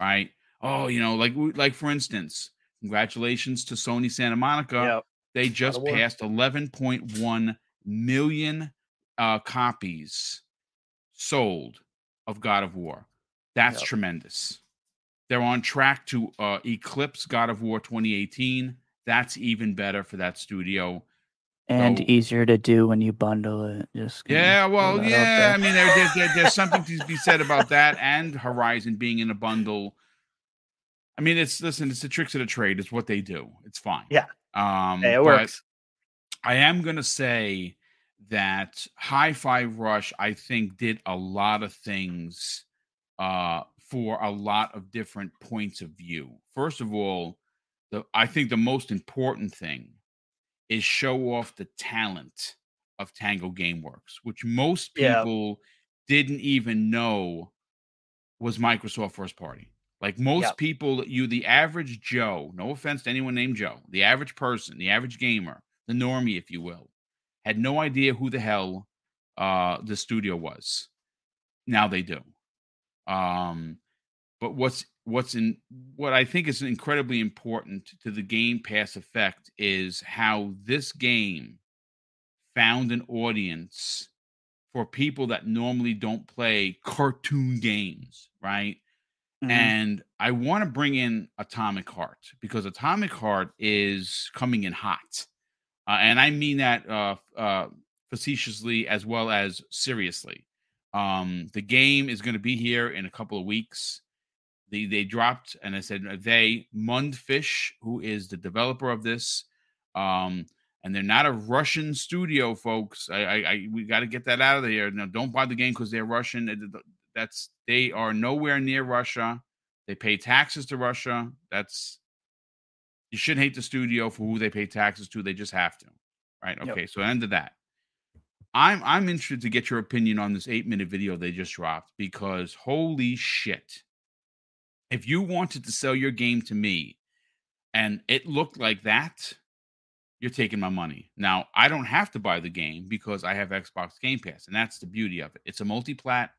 right? Oh, you know, like like for instance, congratulations to Sony Santa Monica Yep. they just passed 11.1 million uh, copies sold of God of War. That's Yep. tremendous. They're on track to uh, eclipse God of War 2018. That's even better for that studio. and So- easier to do when you bundle it. Just Yeah, well, yeah. I mean, there, there, there- there's something to be said about that, and Horizon being in a bundle. I mean, it's listen, it's the tricks of the trade. It's what they do. It's fine. Yeah. Um, Hey, it works. I am gonna say that Hi-Fi Rush, I think, did a lot of things uh, for a lot of different points of view. First of all, the I think the most important thing is show off the talent of Tango GameWorks, which most Yeah. people didn't even know was Microsoft first party. Like most Yep. people, you the average Joe, no offense to anyone named Joe, the average person, the average gamer, the normie, if you will, had no idea who the hell uh the studio was. Now they do. Um but what's what's in what I think is incredibly important to the Game Pass effect is how this game found an audience for people that normally don't play cartoon games, right? Mhm. And I want to bring in Atomic Heart because Atomic Heart is coming in hot. Uh, and I mean that uh, uh, facetiously as well as seriously. Um, the game is going to be here in a couple of weeks. They, they dropped, and I said uh, they, Mundfish, who is the developer of this, um, and they're not a Russian studio, folks. I, I, I we got to get that out of there. No, don't buy the game because they're Russian. That's they are nowhere near Russia. They pay taxes to Russia. That's you shouldn't hate the studio for who they pay taxes to. They just have to, right? Yep. Okay, so end of that. I'm I'm interested to get your opinion on this eight minute video they just dropped because holy shit! If you wanted to sell your game to me, and it looked like that, you're taking my money. Now, I don't have to buy the game because I have Xbox Game Pass, and that's the beauty of it. It's a multi-plat.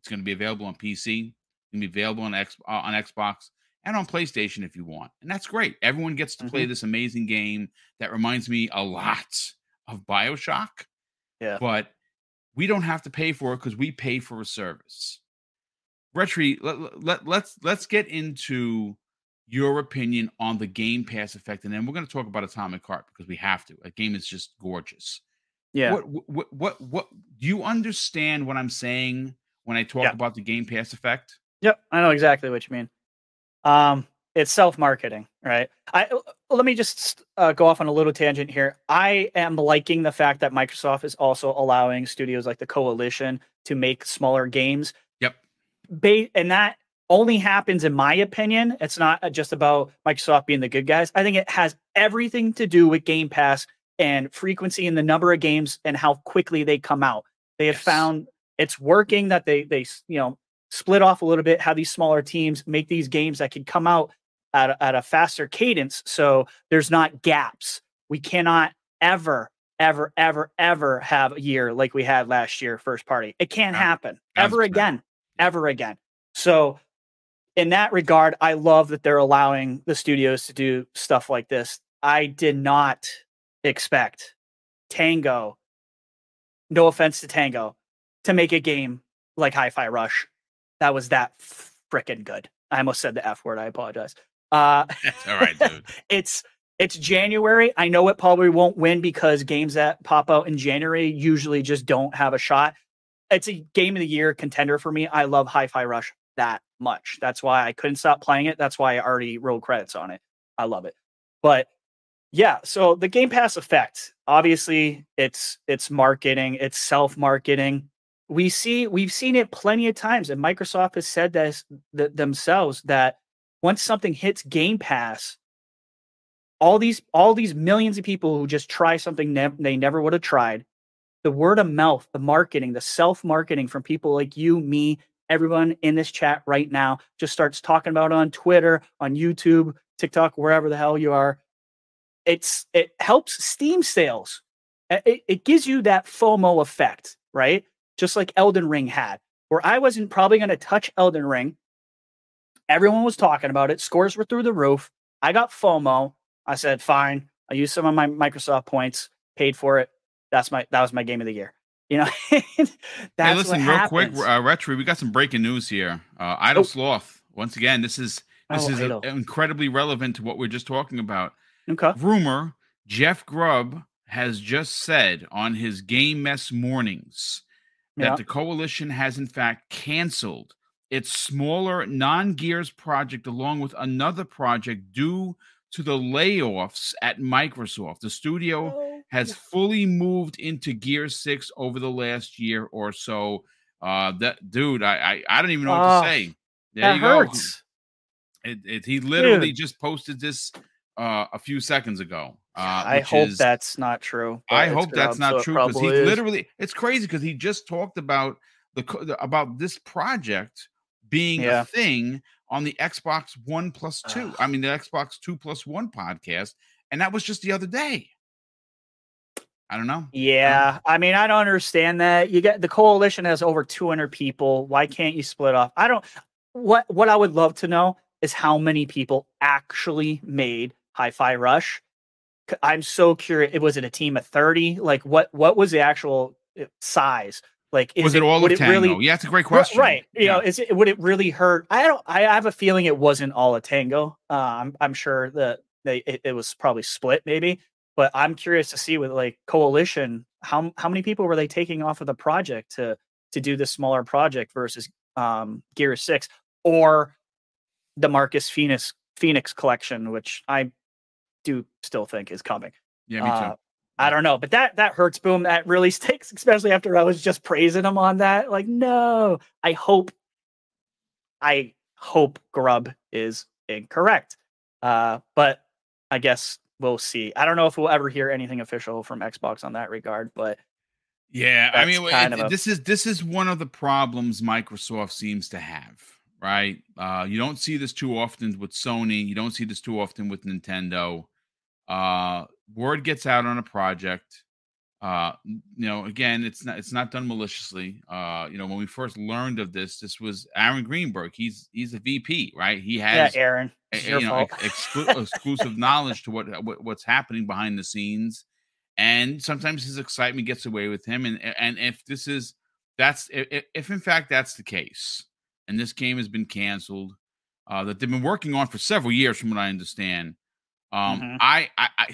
It's going to be available on PC. It's going to be available on X uh, on Xbox and on PlayStation if you want, and that's great. Everyone gets to play mm-hmm. this amazing game that reminds me a lot of Bioshock. Yeah. but we don't have to pay for it because we pay for a service. Retri, let, let, let's let's get into your opinion on the Game Pass effect, and then we're going to talk about Atomic Heart because we have to. That game is just gorgeous. Yeah. What what what what do you understand what I'm saying when I talk Yeah. about the Game Pass effect? Yep, I know exactly what you mean. Um, it's self marketing, right? I uh, let me just uh, go off on a little tangent here. I am liking the fact that Microsoft is also allowing studios like the Coalition to make smaller games. Yep. Ba- and that only happens, in my opinion. It's not uh, just about Microsoft being the good guys. I think it has everything to do with Game Pass and frequency and the number of games and how quickly they come out. They have Yes. found it's working that they they you know split off a little bit, have these smaller teams make these games that can come out at a, at a faster cadence. So there's not gaps. We cannot ever, ever, ever, ever have a year like we had last year, first party. It can't happen ever again, ever again. So in that regard, I love that they're allowing the studios to do stuff like this. I did not expect Tango, no offense to Tango, to make a game like Hi-Fi Rush that was that freaking good. I almost said the F word. I apologize. Uh, That's all right, dude. it's it's January. I know it probably won't win because games that pop out in January usually just don't have a shot. It's a game of the year contender for me. I love Hi-Fi Rush that much. That's why I couldn't stop playing it. That's why I already rolled credits on it. I love it. But yeah, so the Game Pass effect, obviously it's it's marketing, it's self-marketing. We see we've seen it plenty of times and Microsoft has said this th- themselves that once something hits Game Pass, all these all these millions of people who just try something nev- they never would have tried the word of mouth the marketing the self marketing from people like you me everyone in this chat right now just starts talking about it on twitter on youtube tiktok wherever the hell you are. It's it helps steam sales. It, it gives you that fomo effect right just like elden ring had where i wasn't probably going to touch elden ring everyone was talking about it scores were through the roof i got fomo I said, fine. I used some of my Microsoft points, paid for it. That's my that was my game of the year. You know, that's hey, listen, real quick, happens. uh, Retro, we got some breaking news here. Uh, Idle Oh. Sloth. Once again, this is this Oh, is Idle. incredibly relevant to what we're just talking about. okay. rumor Jeff Grubb has just said on his Game Mess mornings that Yeah. the coalition has in fact canceled its smaller non-Gears project along with another project due to the layoffs at Microsoft. The studio Oh, has fully moved into Gear 6 over the last year or so. Uh that dude, I I, I don't even know what Oh, to say. There you go. It, it, he literally just posted this uh, a few seconds ago. Uh, I hope is- that's not true. I hope that's not so true because he is. literally. It's crazy because he just talked about the about this project being Yeah. a thing on the Xbox One plus two. I mean the Xbox Two plus One podcast, and that was just the other day. I don't know. Yeah, I mean, I don't understand that. You get the coalition has over 200 people. Why can't you split off? I don't. What what I would love to know is how many people actually made Hi-Fi Rush. I'm so curious. It was it a team of 30? Like what what was the actual uh, size? Like is was it, all would of it really Tango? yeah, that's a great question. Right. You Yeah. know, is it would it really hurt? I don't I have a feeling it wasn't all a tango. Uh, I'm I'm sure that they it, it was probably split maybe, but I'm curious to see with like coalition how how many people were they taking off of the project to to do this smaller project versus um Gear 6 or the Marcus Phoenix Phoenix collection which I do still think is coming. yeah, me too. Uh, I don't know, but that that hurts. Boom, that really stinks, especially after I was just praising him on that. Like, no, I hope, I hope Grubb is incorrect. Uh, but I guess we'll see. I don't know if we'll ever hear anything official from Xbox on that regard, but Yeah, I mean, it- a- this is this is one of the problems Microsoft seems to have, right? Uh, you don't see this too often with Sony. You don't see this too often with Nintendo. Uh, word gets out on a project. Uh, you know, again, it's not it's not done maliciously. Uh, you know, when we first learned of this, this was Aaron Greenberg. He's he's a VP, right? He yeah, has Aaron, a- a- you know ex- exclu- exclusive knowledge to what, what what's happening behind the scenes and sometimes his excitement gets away with him and and if this is that's if, if in fact that's the case and this game has been canceled uh that they've been working on for several years from what i understand um Mhm. I, I i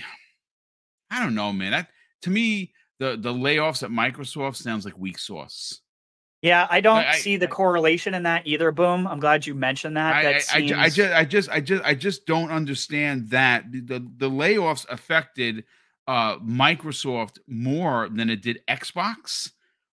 i don't know man to me the the layoffs at microsoft sounds like weak sauce yeah, I don't I- see the correlation in that either. Boom. I'm glad you mentioned that. I, that I, I, I just, I just, I just, I just don't understand that the, the layoffs affected uh Microsoft more than it did Xbox.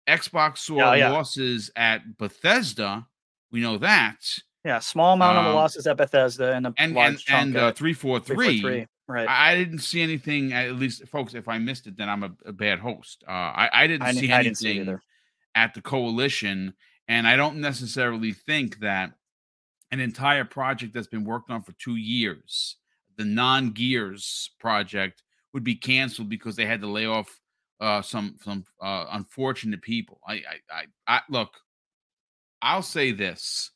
Xbox saw Yeah, yeah. losses at Bethesda. We know that, yeah, small amount of um, losses at Bethesda and a and large and and uh, three four three. 343. Right. I, I didn't see anything. At least, folks, if I missed it, then I'm a, a bad host. Uh, I, I didn't I, see I didn't see anything at the coalition and i don't necessarily think that an entire project that's been worked on for two years the non-gears project would be canceled because they had to lay off uh, some some uh, unfortunate people I, I i i look i'll say this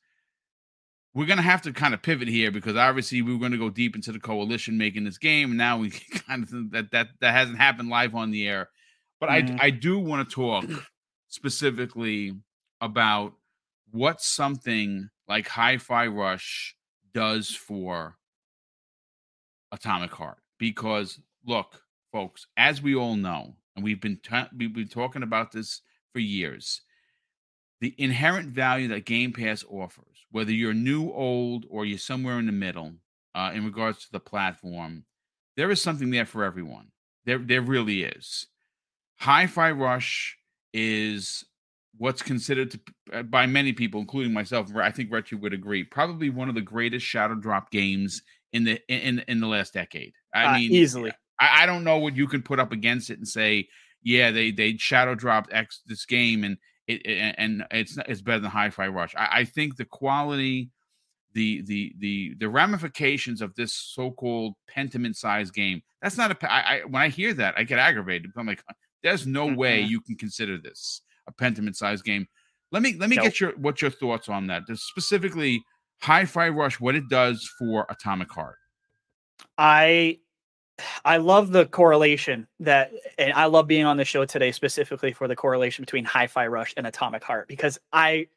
we're going to have to kind of pivot here because obviously we were going to go deep into the coalition making this game and now we kind of that that that hasn't happened live on the air but Mhm. i i do want to talk specifically about what something like Hi-Fi Rush does for Atomic Heart. Because look, folks, as we all know, and we've been ta- we've been talking about this for years, the inherent value that Game Pass offers, whether you're new, old, or you're somewhere in the middle, uh, in regards to the platform, there is something there for everyone. There, there really is. Hi-Fi Rush is what's considered to, uh, by many people, including myself. I think Retro would agree, probably one of the greatest shadow drop games in the in in the last decade. I Uh, mean, easily. I, I don't know what you can put up against it and say, yeah, they they shadow dropped X this game and it, it- and it's it's better than Hi-Fi Rush. I, I think the quality, the the the the ramifications of this so-called pentiment size game. That's not a. I, I when I hear that, I get aggravated. I'm like, there's no way Mhm. you can consider this a pentiment size game. Let me let me Nope. get your what your thoughts on that. Just specifically, Hi-Fi Rush, what it does for Atomic Heart. I I love the correlation that and I love being on the show today specifically for the correlation between Hi-Fi Rush and Atomic Heart because I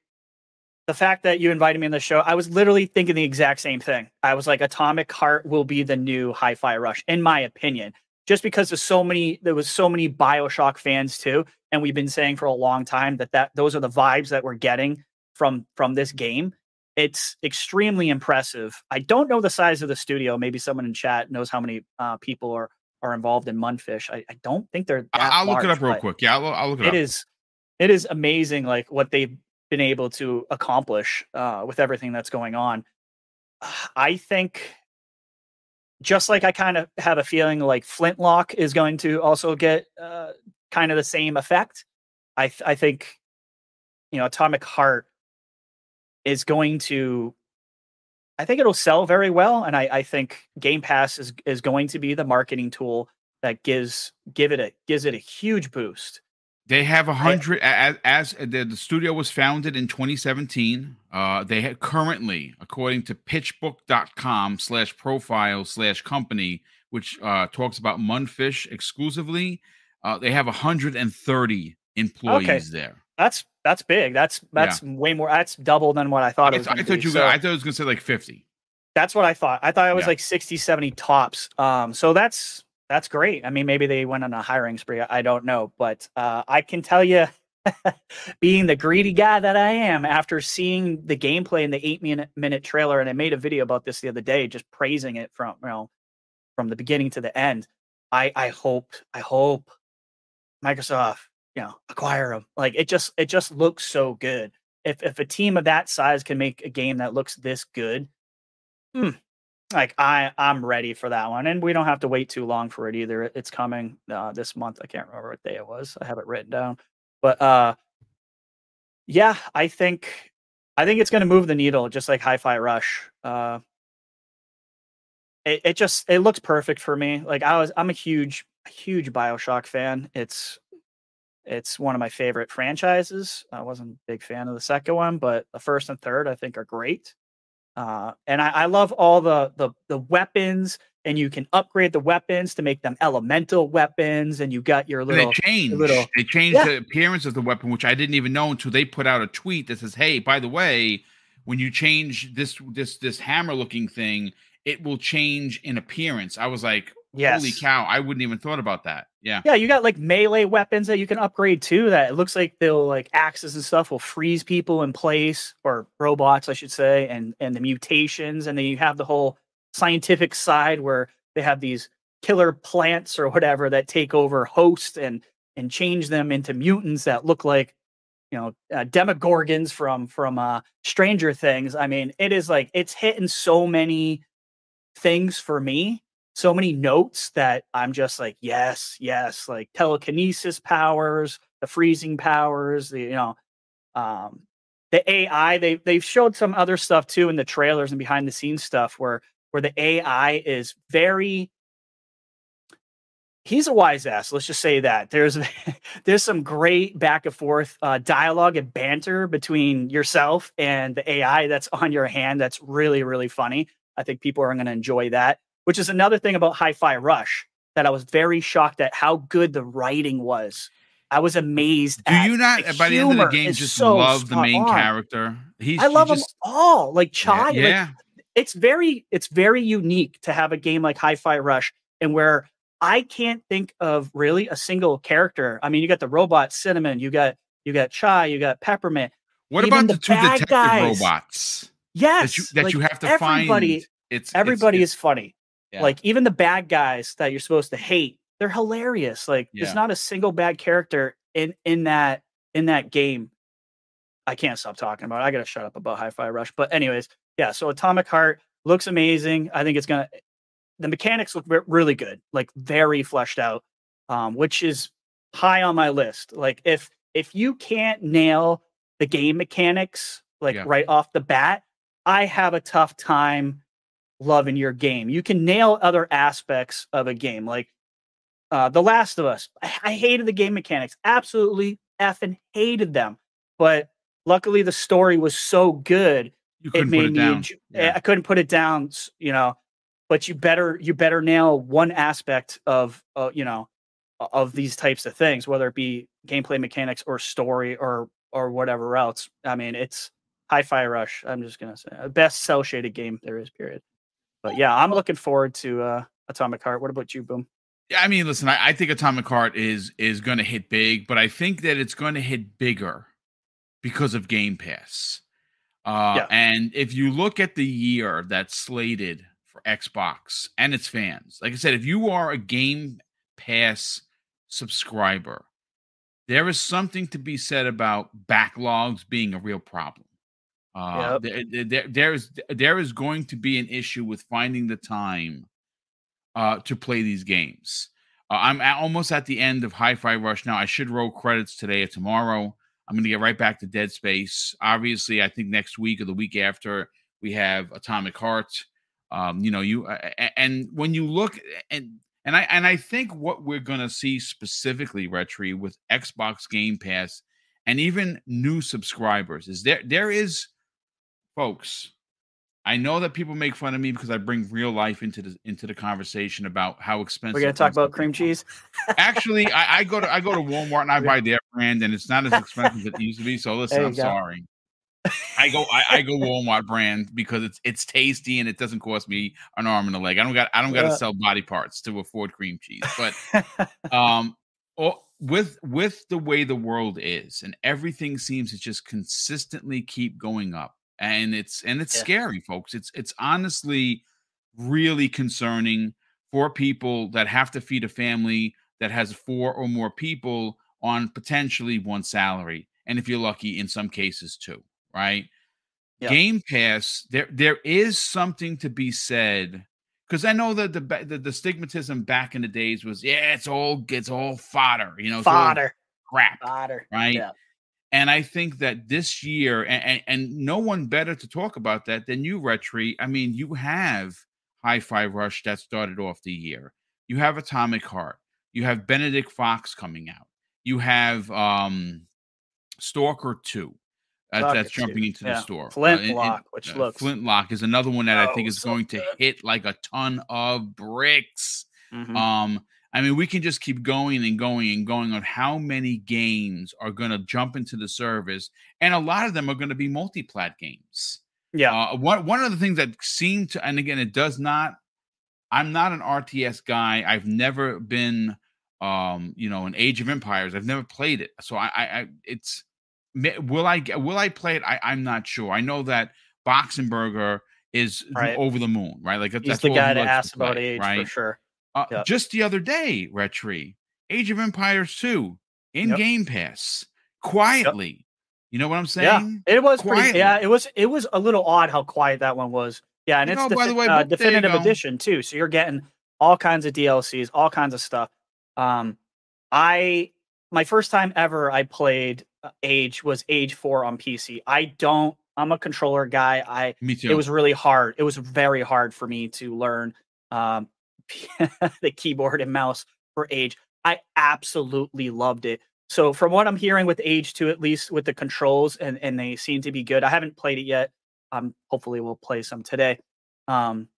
the fact that you invited me on the show, I was literally thinking the exact same thing. I was like Atomic Heart will be the new Hi-Fi Rush in my opinion. Just because there's so many there was so many BioShock fans too and we've been saying for a long time that that those are the vibes that we're getting from from this game. It's extremely impressive. I don't know the size of the studio. Maybe someone in chat knows how many uh, people are are involved in Mundfish. I, I don't think they're. I'll large, look it up real quick. Yeah, I'll, I'll look it, it up. It is, it is amazing, like what they've been able to accomplish uh, with everything that's going on. I think, just like I kind of have a feeling like Flintlock is going to also get uh, kind of the same effect. I th- I think, you know, Atomic Heart is going to I think it'll sell very well, and I, I think Game Pass is is going to be the marketing tool that gives give it a gives it a huge boost. They have a hundred as, as the, the, studio was founded in 2017. Uh, they have currently, according to pitchbook.com slash profile slash company, which uh, talks about Mundfish exclusively, uh, they have 130 employees okay. there. That's that's big. That's that's yeah. way more. That's double than what I thought. It was I thought you. So, I thought it was going to say like 50. That's what I thought. I thought it was yeah. like 60, 70 tops. Um, so that's that's great. I mean, maybe they went on a hiring spree. I don't know, but uh, I can tell you, being the greedy guy that I am, after seeing the gameplay in the eight minute minute trailer, and I made a video about this the other day, just praising it from you know from the beginning to the end. I I hope I hope Microsoft you know acquire them. Like it just it just looks so good. If if a team of that size can make a game that looks this good, hmm, like I I'm ready for that one, and we don't have to wait too long for it either. It's coming uh, this month. I can't remember what day it was. I have it written down, but uh, yeah, I think I think it's going to move the needle, just like Hi-Fi Rush. Uh, it, it just it looks perfect for me. Like I was, I'm a huge huge Bioshock fan. It's it's one of my favorite franchises. I wasn't a big fan of the second one, but the first and third I think are great. Uh, and I, I, love all the, the the weapons, and you can upgrade the weapons to make them elemental weapons, and you got your little. And they changed. Little, they changed yeah. the appearance of the weapon, which I didn't even know until they put out a tweet that says, "Hey, by the way, when you change this this this hammer looking thing, it will change in appearance." I was like, Yes. Holy cow! I wouldn't even thought about that. Yeah. Yeah, you got like melee weapons that you can upgrade too. That it looks like they'll like axes and stuff will freeze people in place, or robots, I should say, and and the mutations, and then you have the whole scientific side where they have these killer plants or whatever that take over hosts and and change them into mutants that look like you know uh, demogorgons from from uh stranger things i mean it is like it's hitting so many things for me so many notes that I'm just like, yes, yes, like telekinesis powers, the freezing powers, the you know, um, the AI. They they've showed some other stuff too in the trailers and behind the scenes stuff where where the AI is very. He's a wise ass. Let's just say that there's there's some great back and forth uh, dialogue and banter between yourself and the AI that's on your hand. That's really really funny. I think people are going to enjoy that which is another thing about Hi-Fi Rush that I was very shocked at how good the writing was. I was amazed. Do you not the by the end of the game just so love the main on. character? He's I love just, them all. Like Chai, yeah, yeah. Like, it's very it's very unique to have a game like Hi-Fi Rush and where I can't think of really a single character. I mean, you got the robot Cinnamon, you got you got Chai, you got Peppermint. What about the, the two detective guys. robots? Yes, that you, that like you have to everybody, find. It's everybody it's, is funny. Yeah. Like even the bad guys that you're supposed to hate, they're hilarious. Like yeah. there's not a single bad character in in that in that game. I can't stop talking about. It. I gotta shut up about Hi-Fi Rush. But anyways, yeah. So Atomic Heart looks amazing. I think it's gonna. The mechanics look really good, like very fleshed out, um, which is high on my list. Like if if you can't nail the game mechanics like yeah. right off the bat, I have a tough time love in your game. You can nail other aspects of a game, like uh, The Last of Us. I, I hated the game mechanics, absolutely effing hated them. But luckily, the story was so good, it made me. Enjoy, yeah. I couldn't put it down, you know. But you better you better nail one aspect of uh, you know of these types of things, whether it be gameplay mechanics or story or or whatever else. I mean, it's Hi-Fi Rush. I'm just gonna say best cel shaded game there is. Period. But yeah, I'm looking forward to uh, Atomic Heart. What about you, Boom? Yeah, I mean, listen, I, I think Atomic Heart is is going to hit big, but I think that it's going to hit bigger because of Game Pass. Uh, Yeah. And if you look at the year that's slated for Xbox and its fans, like I said, if you are a Game Pass subscriber, there is something to be said about backlogs being a real problem. Uh, there, there, there is there is going to be an issue with finding the time uh, to play these games. Uh, I'm at, almost at the end of Hi-Fi Rush now. I should roll credits today or tomorrow. I'm going to get right back to Dead Space. Obviously, I think next week or the week after we have Atomic Heart. Um, you know, you uh, and when you look and and I and I think what we're going to see specifically, Retri, with Xbox Game Pass and even new subscribers is there there is folks I know that people make fun of me because I bring real life into the into the conversation about how expensive. We're gonna talk about cream cheese. Actually, I, I go to I go to Walmart and I buy their brand, and it's not as expensive as it used to be. So listen, I'm go. sorry. I go I, I go Walmart brand because it's it's tasty and it doesn't cost me an arm and a leg. I don't got I don't got to sell body parts to afford cream cheese. But um oh, with with the way the world is and everything seems to just consistently keep going up and it's and it's Yeah. scary folks it's it's honestly really concerning for people that have to feed a family that has four or more people on potentially one salary and if you're lucky in some cases two right Yeah. game pass there there is something to be said because I know that the, the the stigmatism back in the days was yeah it's all it's all fodder you know Fodder. crap Fodder. right Yeah. And I think that this year and, and no one better to talk about that than you Retri I mean you have Hi-Fi Rush that started off the year you have Atomic Heart you have Benedict Fox coming out you have um Stalker 2 that's, that's jumping 2, into the yeah. store Uh, and- Flintlock, which uh, looks Flintlock is another one that I Oh, think is so going to hit like a ton of bricks. Mhm. Um, I mean, we can just keep going and going and going on how many games are going to jump into the service, and a lot of them are going to be multi-plat games. yeah. Uh, one one of the things that seemed to, and again, it does not. I'm not an RTS guy. I've never been, um, you know, an Age of Empires. I've never played it, so I, I, I it's will I get will I play it? I, I'm not sure. I know that Boxenberger is Right. over the moon, right? Like He's that's the guy to ask about play, age right? for sure. Uh, Yep. Just the other day, Retri, Age of Empires 2 in Yep. Game Pass, quietly. You know what I'm saying? Yeah, it was pretty. Yeah, it was. It was a little odd how quiet that one was. Yeah, and You it's know, by the way, uh, but there you definitive edition too. So you're getting all kinds of DLCs, all kinds of stuff. Um, I my first time ever I played uh, Age was Age Four on PC. I don't. I'm a controller guy. I Me too. it was really hard. It was very hard for me to learn um, the keyboard and mouse for Age. I absolutely loved it. So from what I'm hearing with Age 2, at least with the controls, and and they seem to be good. I haven't played it yet. Um, hopefully we'll play some today. Um,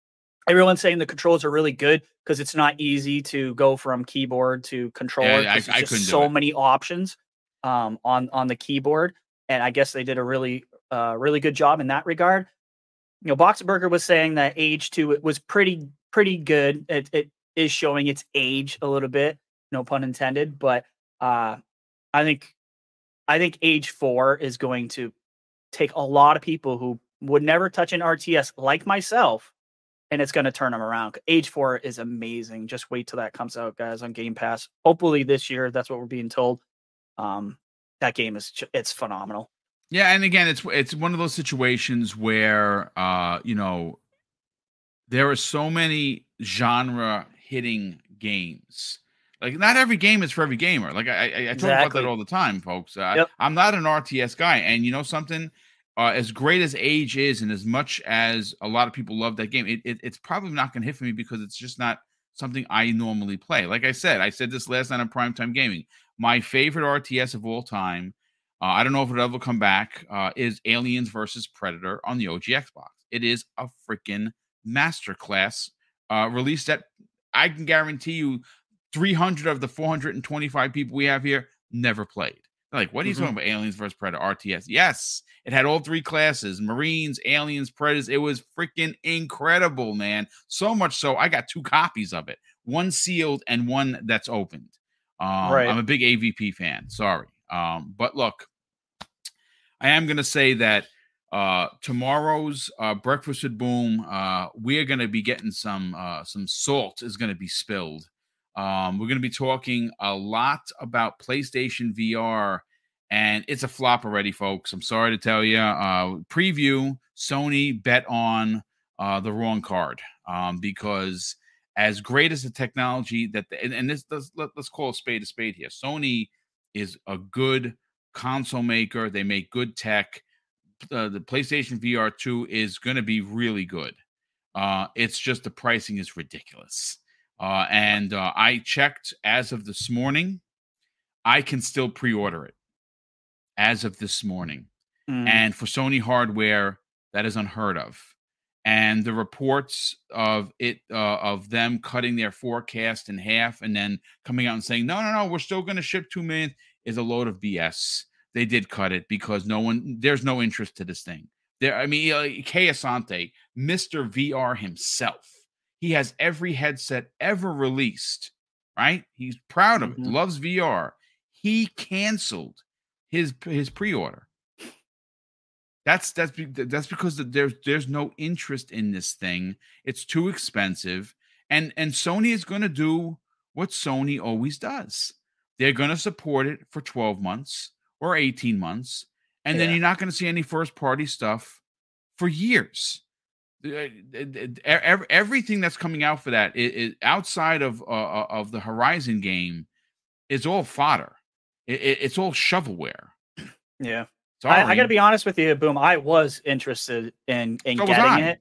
everyone's saying the controls are really good because it's not easy to go from keyboard to controller. I- 'cause I couldn't do so many options um, on on the keyboard, and I guess they did a really uh, really good job in that regard. You know, Boxenberger was saying that Age Two it was pretty pretty good. It it is showing its age a little bit, no pun intended, but uh, I think I think Age Four is going to take a lot of people who would never touch an RTS like myself, and it's going to turn them around. Age Four is amazing. Just wait till that comes out, guys, on Game Pass. Hopefully this year. That's what we're being told. Um, that game is it's phenomenal. Yeah, and again, it's it's one of those situations where uh, you know, there are so many genre hitting games. Like not every game is for every gamer. Like I, I, I talk about that all the time, folks. Uh, Yep. I'm not an RTS guy, and you know something. Uh, as great as Age is, and as much as a lot of people love that game, it, it it's probably not going to hit for me because it's just not something I normally play. Like I said, I said this last night on Primetime Gaming. My favorite RTS of all time uh, I don't know if it'll ever come back. Uh, is Aliens versus Predator on the OG Xbox? It is a freaking masterclass. Uh, released at, I can guarantee you, 300 of the 425 people we have here never played. They're like, what are you Mhm. talking about? Aliens versus Predator RTS? Yes, it had all three classes: Marines, Aliens, Predators. It was freaking incredible, man. So much so, I got two copies of it, one sealed and one that's opened. Um, Right. I'm a big AVP fan. Sorry. Um, but look, I am going to say that uh, tomorrow's uh, breakfast with Boom, uh, we are going to be getting some uh, some salt is going to be spilled. Um, we're going to be talking a lot about PlayStation VR, and it's a flop already, folks. I'm sorry to tell you. Uh, preview: Sony bet on uh, the wrong card um, because as great as the technology that the, and, and this let's, let's call a spade a spade here. Sony is a good console maker. They make good tech uh, the PlayStation VR 2 is going to be really good. Uh, it's just the pricing is ridiculous. Uh, and uh, I checked as of this morning, I can still pre order it as of this morning. Mm. And for Sony hardware, that is unheard of. And the reports of it, uh, of them cutting their forecast in half and then coming out and saying, no, no, no, we're still going to ship 2 million is a load of BS they did cut it because no one there's no interest to this thing. There, I mean, uh, Kay Asante, Mr. VR himself, he has every headset ever released. Right? He's proud of it. Mm-hmm. Loves VR. He canceled his his pre-order. That's that's that's because there's there's no interest in this thing. It's too expensive, and and Sony is going to do what Sony always does. They're going to support it for 12 months or 18 months, and yeah. then you're not going to see any first party stuff for years. Uh, everything that's coming out for that is, outside of uh, uh, of the Horizon game is all fodder. it's all shovelware. Yeah, I, I got to be honest with you, Boom. I was interested in in so getting it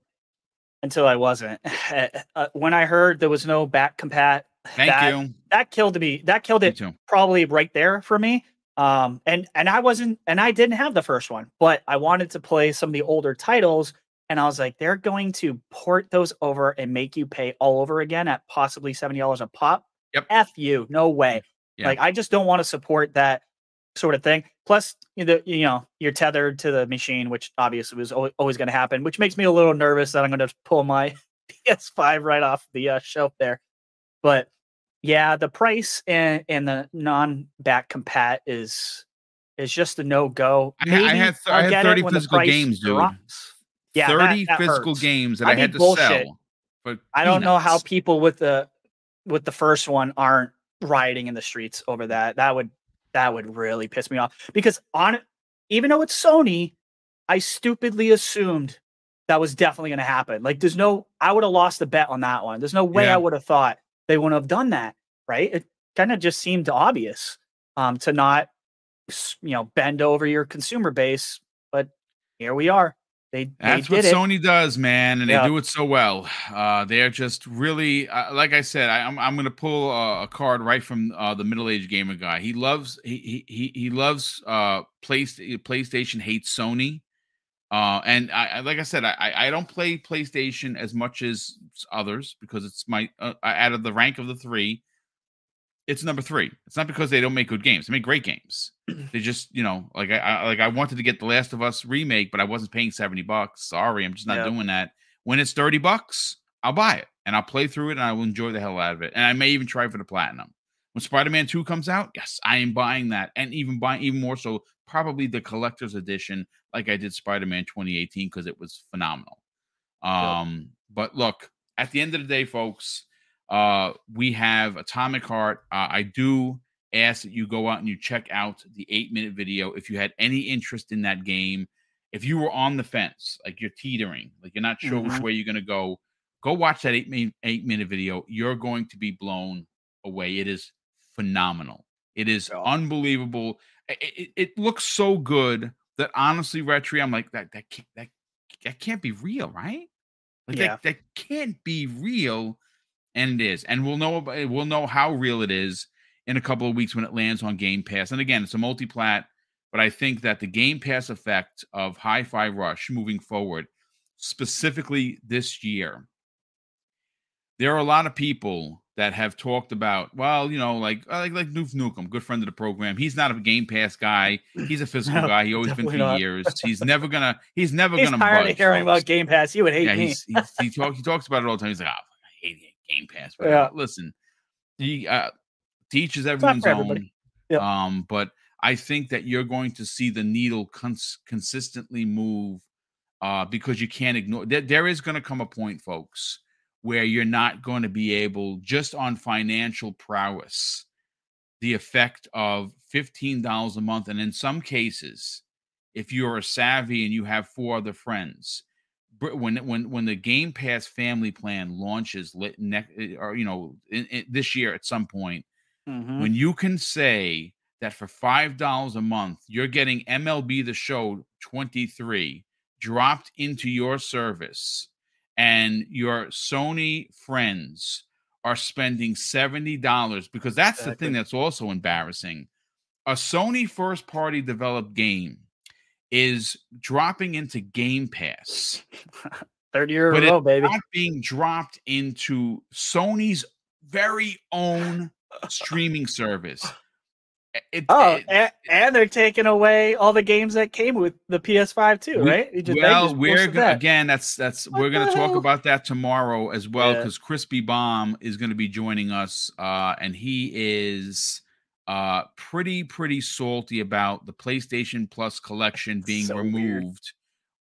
until I wasn't. uh, when I heard there was no back compat, thank that, you. That killed me. That killed it probably right there for me. Um, and and I wasn't and I didn't have the first one, but I wanted to play some of the older titles, and I was like, they're going to port those over and make you pay all over again at possibly seventy dollars a pop. Yep. F you, no way. Yeah. Like I just don't want to support that sort of thing. Plus, you know, you know, you're tethered to the machine, which obviously was always going to happen, which makes me a little nervous that I'm going to pull my PS5 right off the uh, shelf there. But yeah, the price and and the non back compat is is just a no go. I, I, had th- I had thirty physical games, dude. Yeah, thirty that, that physical hurts. games that I, I had to bullshit. sell. But I don't know how people with the with the first one aren't rioting in the streets over that. That would that would really piss me off because on even though it's Sony, I stupidly assumed that was definitely going to happen. Like, there's no, I would have lost the bet on that one. There's no way yeah. I would have thought they wouldn't have done that, right? It kind of just seemed obvious um, to not, you know, bend over your consumer base. But here we are. They, That's they what it. Sony does, man, and yeah. they do it so well. Uh, they're just really, uh, like I said, I, am I'm, I'm going to pull a, a, card right from uh, the middle aged gamer guy. He loves he he he loves uh, PlayStation hates Sony, uh, and I, like I said, I, I don't play PlayStation as much as others because it's my uh, out of the rank of the three, it's number three. It's not because they don't make good games; they make great games. they just, you know, like I, I, like I wanted to get the Last of Us remake, but I wasn't paying seventy bucks. Sorry, I'm just not doing that. When it's thirty bucks, I'll buy it and I'll play through it and I will enjoy the hell out of it. And I may even try for the platinum. When Spider-Man 2 comes out, yes, I am buying that. And even buying even more so, probably the collector's edition, like I did Spider-Man 2018, because it was phenomenal. Um, but look, at the end of the day, folks, uh, we have Atomic Heart. Uh, I do ask that you go out and you check out the eight minute video if you had any interest in that game. If you were on the fence, like you're teetering, like you're not sure mm-hmm. which way you're going to go, go watch that eight eight minute video. You're going to be blown away. It is phenomenal. It is unbelievable. It, it, it, looks so good that honestly, Retri, I'm like that. That can't, that that can't be real, right? Like yeah. that, that can't be real, and it is. And we'll know about, eh, we'll know how real it is in a couple of weeks when it lands on Game Pass. And again, it's a multi-plat, but I think that the Game Pass effect of Hi-Fi Rush moving forward, specifically this year, there are a lot of people that have talked about, well, you know, like uh, like like Noof Nukem, good friend of the program. He's not a Game Pass guy. He's a physical no, guy. He always been for not. years. He's never gonna. He's never he's gonna. Tired budge, of hearing folks. about Game Pass. He would hate yeah, me. He's, he's, he talks. He talks about it all the time. He's like, oh, I hate Game Pass. But yeah. listen, he uh, teaches everyone's own. Yep. Um, but I think that you're going to see the needle cons- consistently move uh, because you can't ignore. There, there is going to come a point, folks, where you're not going to be able just on financial prowess the effect of $15 a month and in some cases if you're a savvy and you have four other friends when when when the game pass family plan launches next eh, or you know in, in, this year at some point mm-hmm. when you can say that for five dollars a month you're getting mlb the show 23 dropped into your service and your Sony friends are spending $70 because that's the thing that's also embarrassing. A Sony first party developed game is dropping into Game Pass. Third year in a row, baby. Not being dropped into Sony's very own streaming service. It, oh, it, and, and, they're taking away all the games that came with the PS5 too, we, right? Just, well, we're gonna, that. again. That's that's what we're going to talk about that tomorrow as well because yeah. Crispy Bomb is going to be joining us, uh, and he is uh, pretty pretty salty about the PlayStation Plus collection being so removed, weird.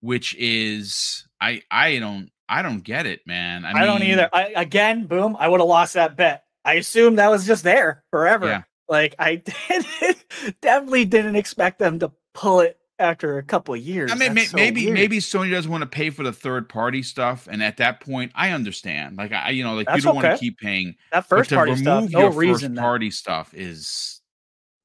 which is I I don't I don't get it, man. I, I mean, don't either. I, again, boom, I would have lost that bet. I assumed that was just there forever. Yeah. Like I did, definitely didn't expect them to pull it after a couple of years. I mean, may, so maybe weird. maybe Sony doesn't want to pay for the third party stuff, and at that point, I understand. Like I, you know, like That's you don't okay. want to keep paying that first party stuff. No reason. First party stuff is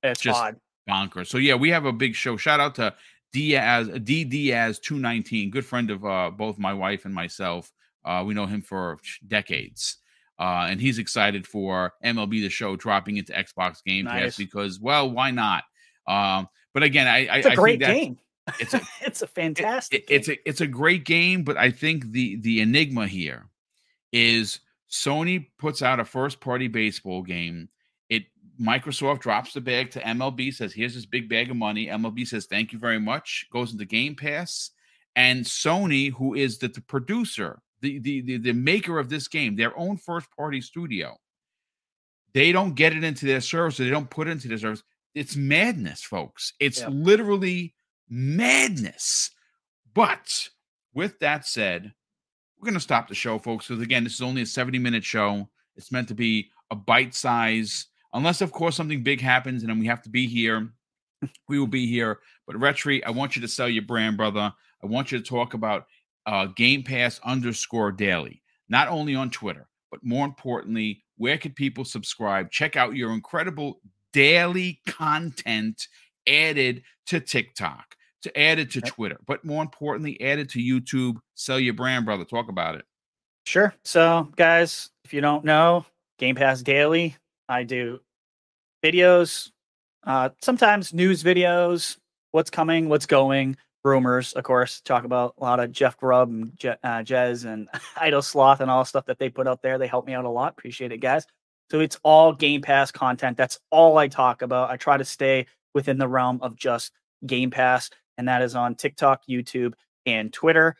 it's just odd. bonkers. So yeah, we have a big show. Shout out to Diaz D Diaz two nineteen, good friend of uh, both my wife and myself. Uh, we know him for decades. Uh, and he's excited for MLB the Show dropping into Xbox Game nice. Pass because, well, why not? Um, but again, I, it's a I great game. It's a, it's a fantastic. It, it's a it's a great game, but I think the the enigma here is Sony puts out a first party baseball game. It Microsoft drops the bag to MLB, says here's this big bag of money. MLB says thank you very much, goes into Game Pass, and Sony, who is the, the producer the, the the the maker of this game, their own first party studio, they don't get it into their service, so they don't put it into their service. It's madness, folks. It's yeah. literally madness. But with that said, we're going to stop the show, folks. Because again, this is only a 70 minute show. It's meant to be a bite size, unless, of course, something big happens and then we have to be here. we will be here. But Retri, I want you to sell your brand, brother. I want you to talk about uh, Game Pass underscore daily, not only on Twitter, but more importantly, where can people subscribe? Check out your incredible daily content added to TikTok, to added to Twitter, but more importantly, added to YouTube. Sell your brand, brother. Talk about it. Sure. So, guys, if you don't know, Game Pass Daily, I do videos, uh, sometimes news videos, what's coming, what's going, rumors, of course, talk about a lot of Jeff Grubb and Je- uh, Jez and Idle Sloth and all stuff that they put out there. They help me out a lot. Appreciate it, guys. So it's all Game Pass content. That's all I talk about. I try to stay within the realm of just Game Pass, and that is on TikTok, YouTube, and Twitter.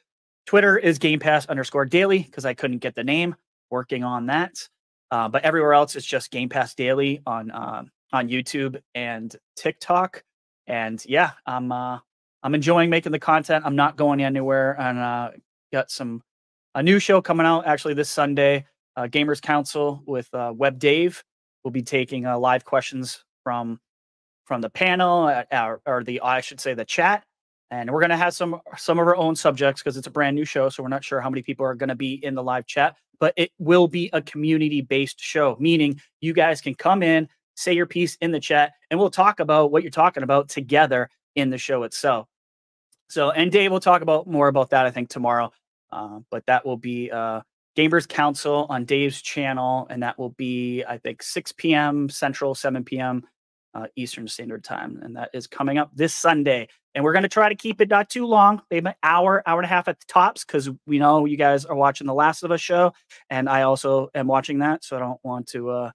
Twitter is Game Pass underscore daily because I couldn't get the name. Working on that. Uh, but everywhere else, it's just Game Pass Daily on uh, on YouTube and TikTok. And yeah, I'm uh, I'm enjoying making the content. I'm not going anywhere, and uh, got some a new show coming out actually this Sunday. Uh, Gamers Council with uh, Web Dave will be taking uh, live questions from from the panel uh, or, or the I should say the chat, and we're gonna have some some of our own subjects because it's a brand new show, so we're not sure how many people are gonna be in the live chat. But it will be a community based show, meaning you guys can come in, say your piece in the chat, and we'll talk about what you're talking about together in the show itself. So, and Dave will talk about more about that, I think, tomorrow. Uh, but that will be uh, Gamers Council on Dave's channel, and that will be, I think, 6 p.m. Central, 7 p.m. Uh, Eastern Standard Time, and that is coming up this Sunday. And we're going to try to keep it not too long, maybe an hour, hour and a half at the tops, because we know you guys are watching the Last of Us show, and I also am watching that, so I don't want to. Uh,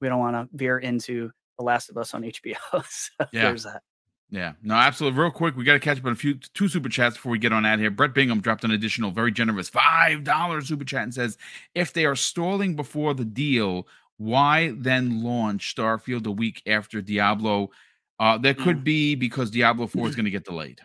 we don't want to veer into the Last of Us on HBO. so yeah. there's that. Yeah, no, absolutely. Real quick, we got to catch up on a few two super chats before we get on out here. Brett Bingham dropped an additional, very generous five dollar super chat and says, "If they are stalling before the deal, why then launch Starfield a week after Diablo? Uh, that could mm. be because Diablo Four is going to get delayed.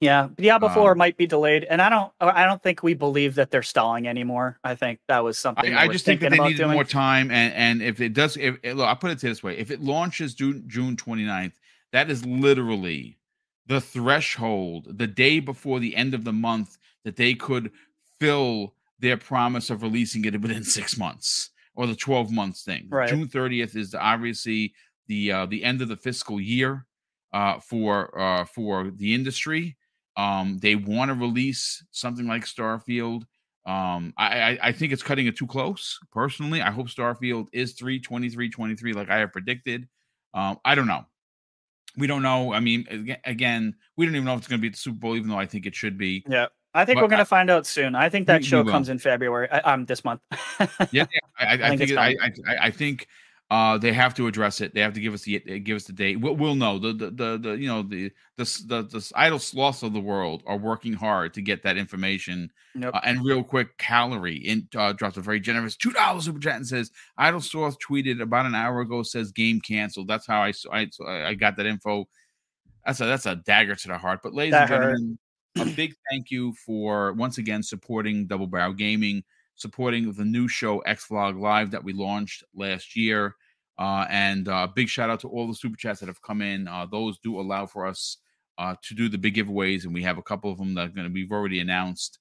Yeah, Diablo Um, Four might be delayed, and I don't. I don't think we believe that they're stalling anymore. I think that was something. I, I just think that they needed doing. more time, and and if it does, if look, I'll put it this way: if it launches June June 29th, that is literally the threshold, the day before the end of the month, that they could fill their promise of releasing it within six months or the 12 months thing. Right. June 30th is obviously the uh, the end of the fiscal year uh, for uh, for the industry. Um, they want to release something like Starfield. Um, I, I I think it's cutting it too close. Personally, I hope Starfield is 323 23 like I have predicted. Um, I don't know. We don't know. I mean, again, we don't even know if it's going to be the Super Bowl, even though I think it should be. Yeah, I think But we're gonna find out soon. I think that we show will. comes in February. I, um, this month. Yeah, I, I, I think think, it, I I- I think uh, they have to address it. They have to give us the give us the date. We'll, we'll know the, the the the you know the the the, the idle sloths of the world are working hard to get that information. Uh, and real quick, Calorie in uh, dropped a very generous two dollars super chat and says idle sloth tweeted about an hour ago says game canceled. That's how I I I got that info. That's a that's a dagger to the heart. But ladies That and hurt. gentlemen, a big thank you for once again supporting Double Barrel Gaming, supporting the new show X Vlog Live that we launched last year. Uh, and uh, big shout out to all the super chats that have come in. Uh, those do allow for us uh, to do the big giveaways, and we have a couple of them that are going to be already announced.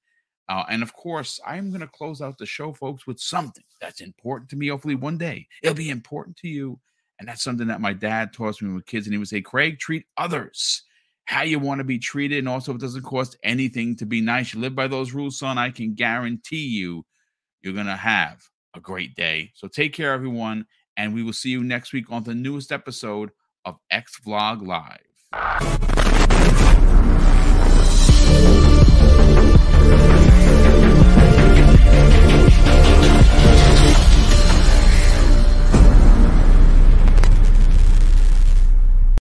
Uh, and of course, I'm going to close out the show, folks, with something that's important to me. Hopefully, one day it'll be important to you. And that's something that my dad taught me were kids. And he would say, Craig, treat others how you want to be treated. And also, it doesn't cost anything to be nice. You live by those rules, son. I can guarantee you, you're going to have a great day. So take care, everyone. And we will see you next week on the newest episode of X Vlog Live.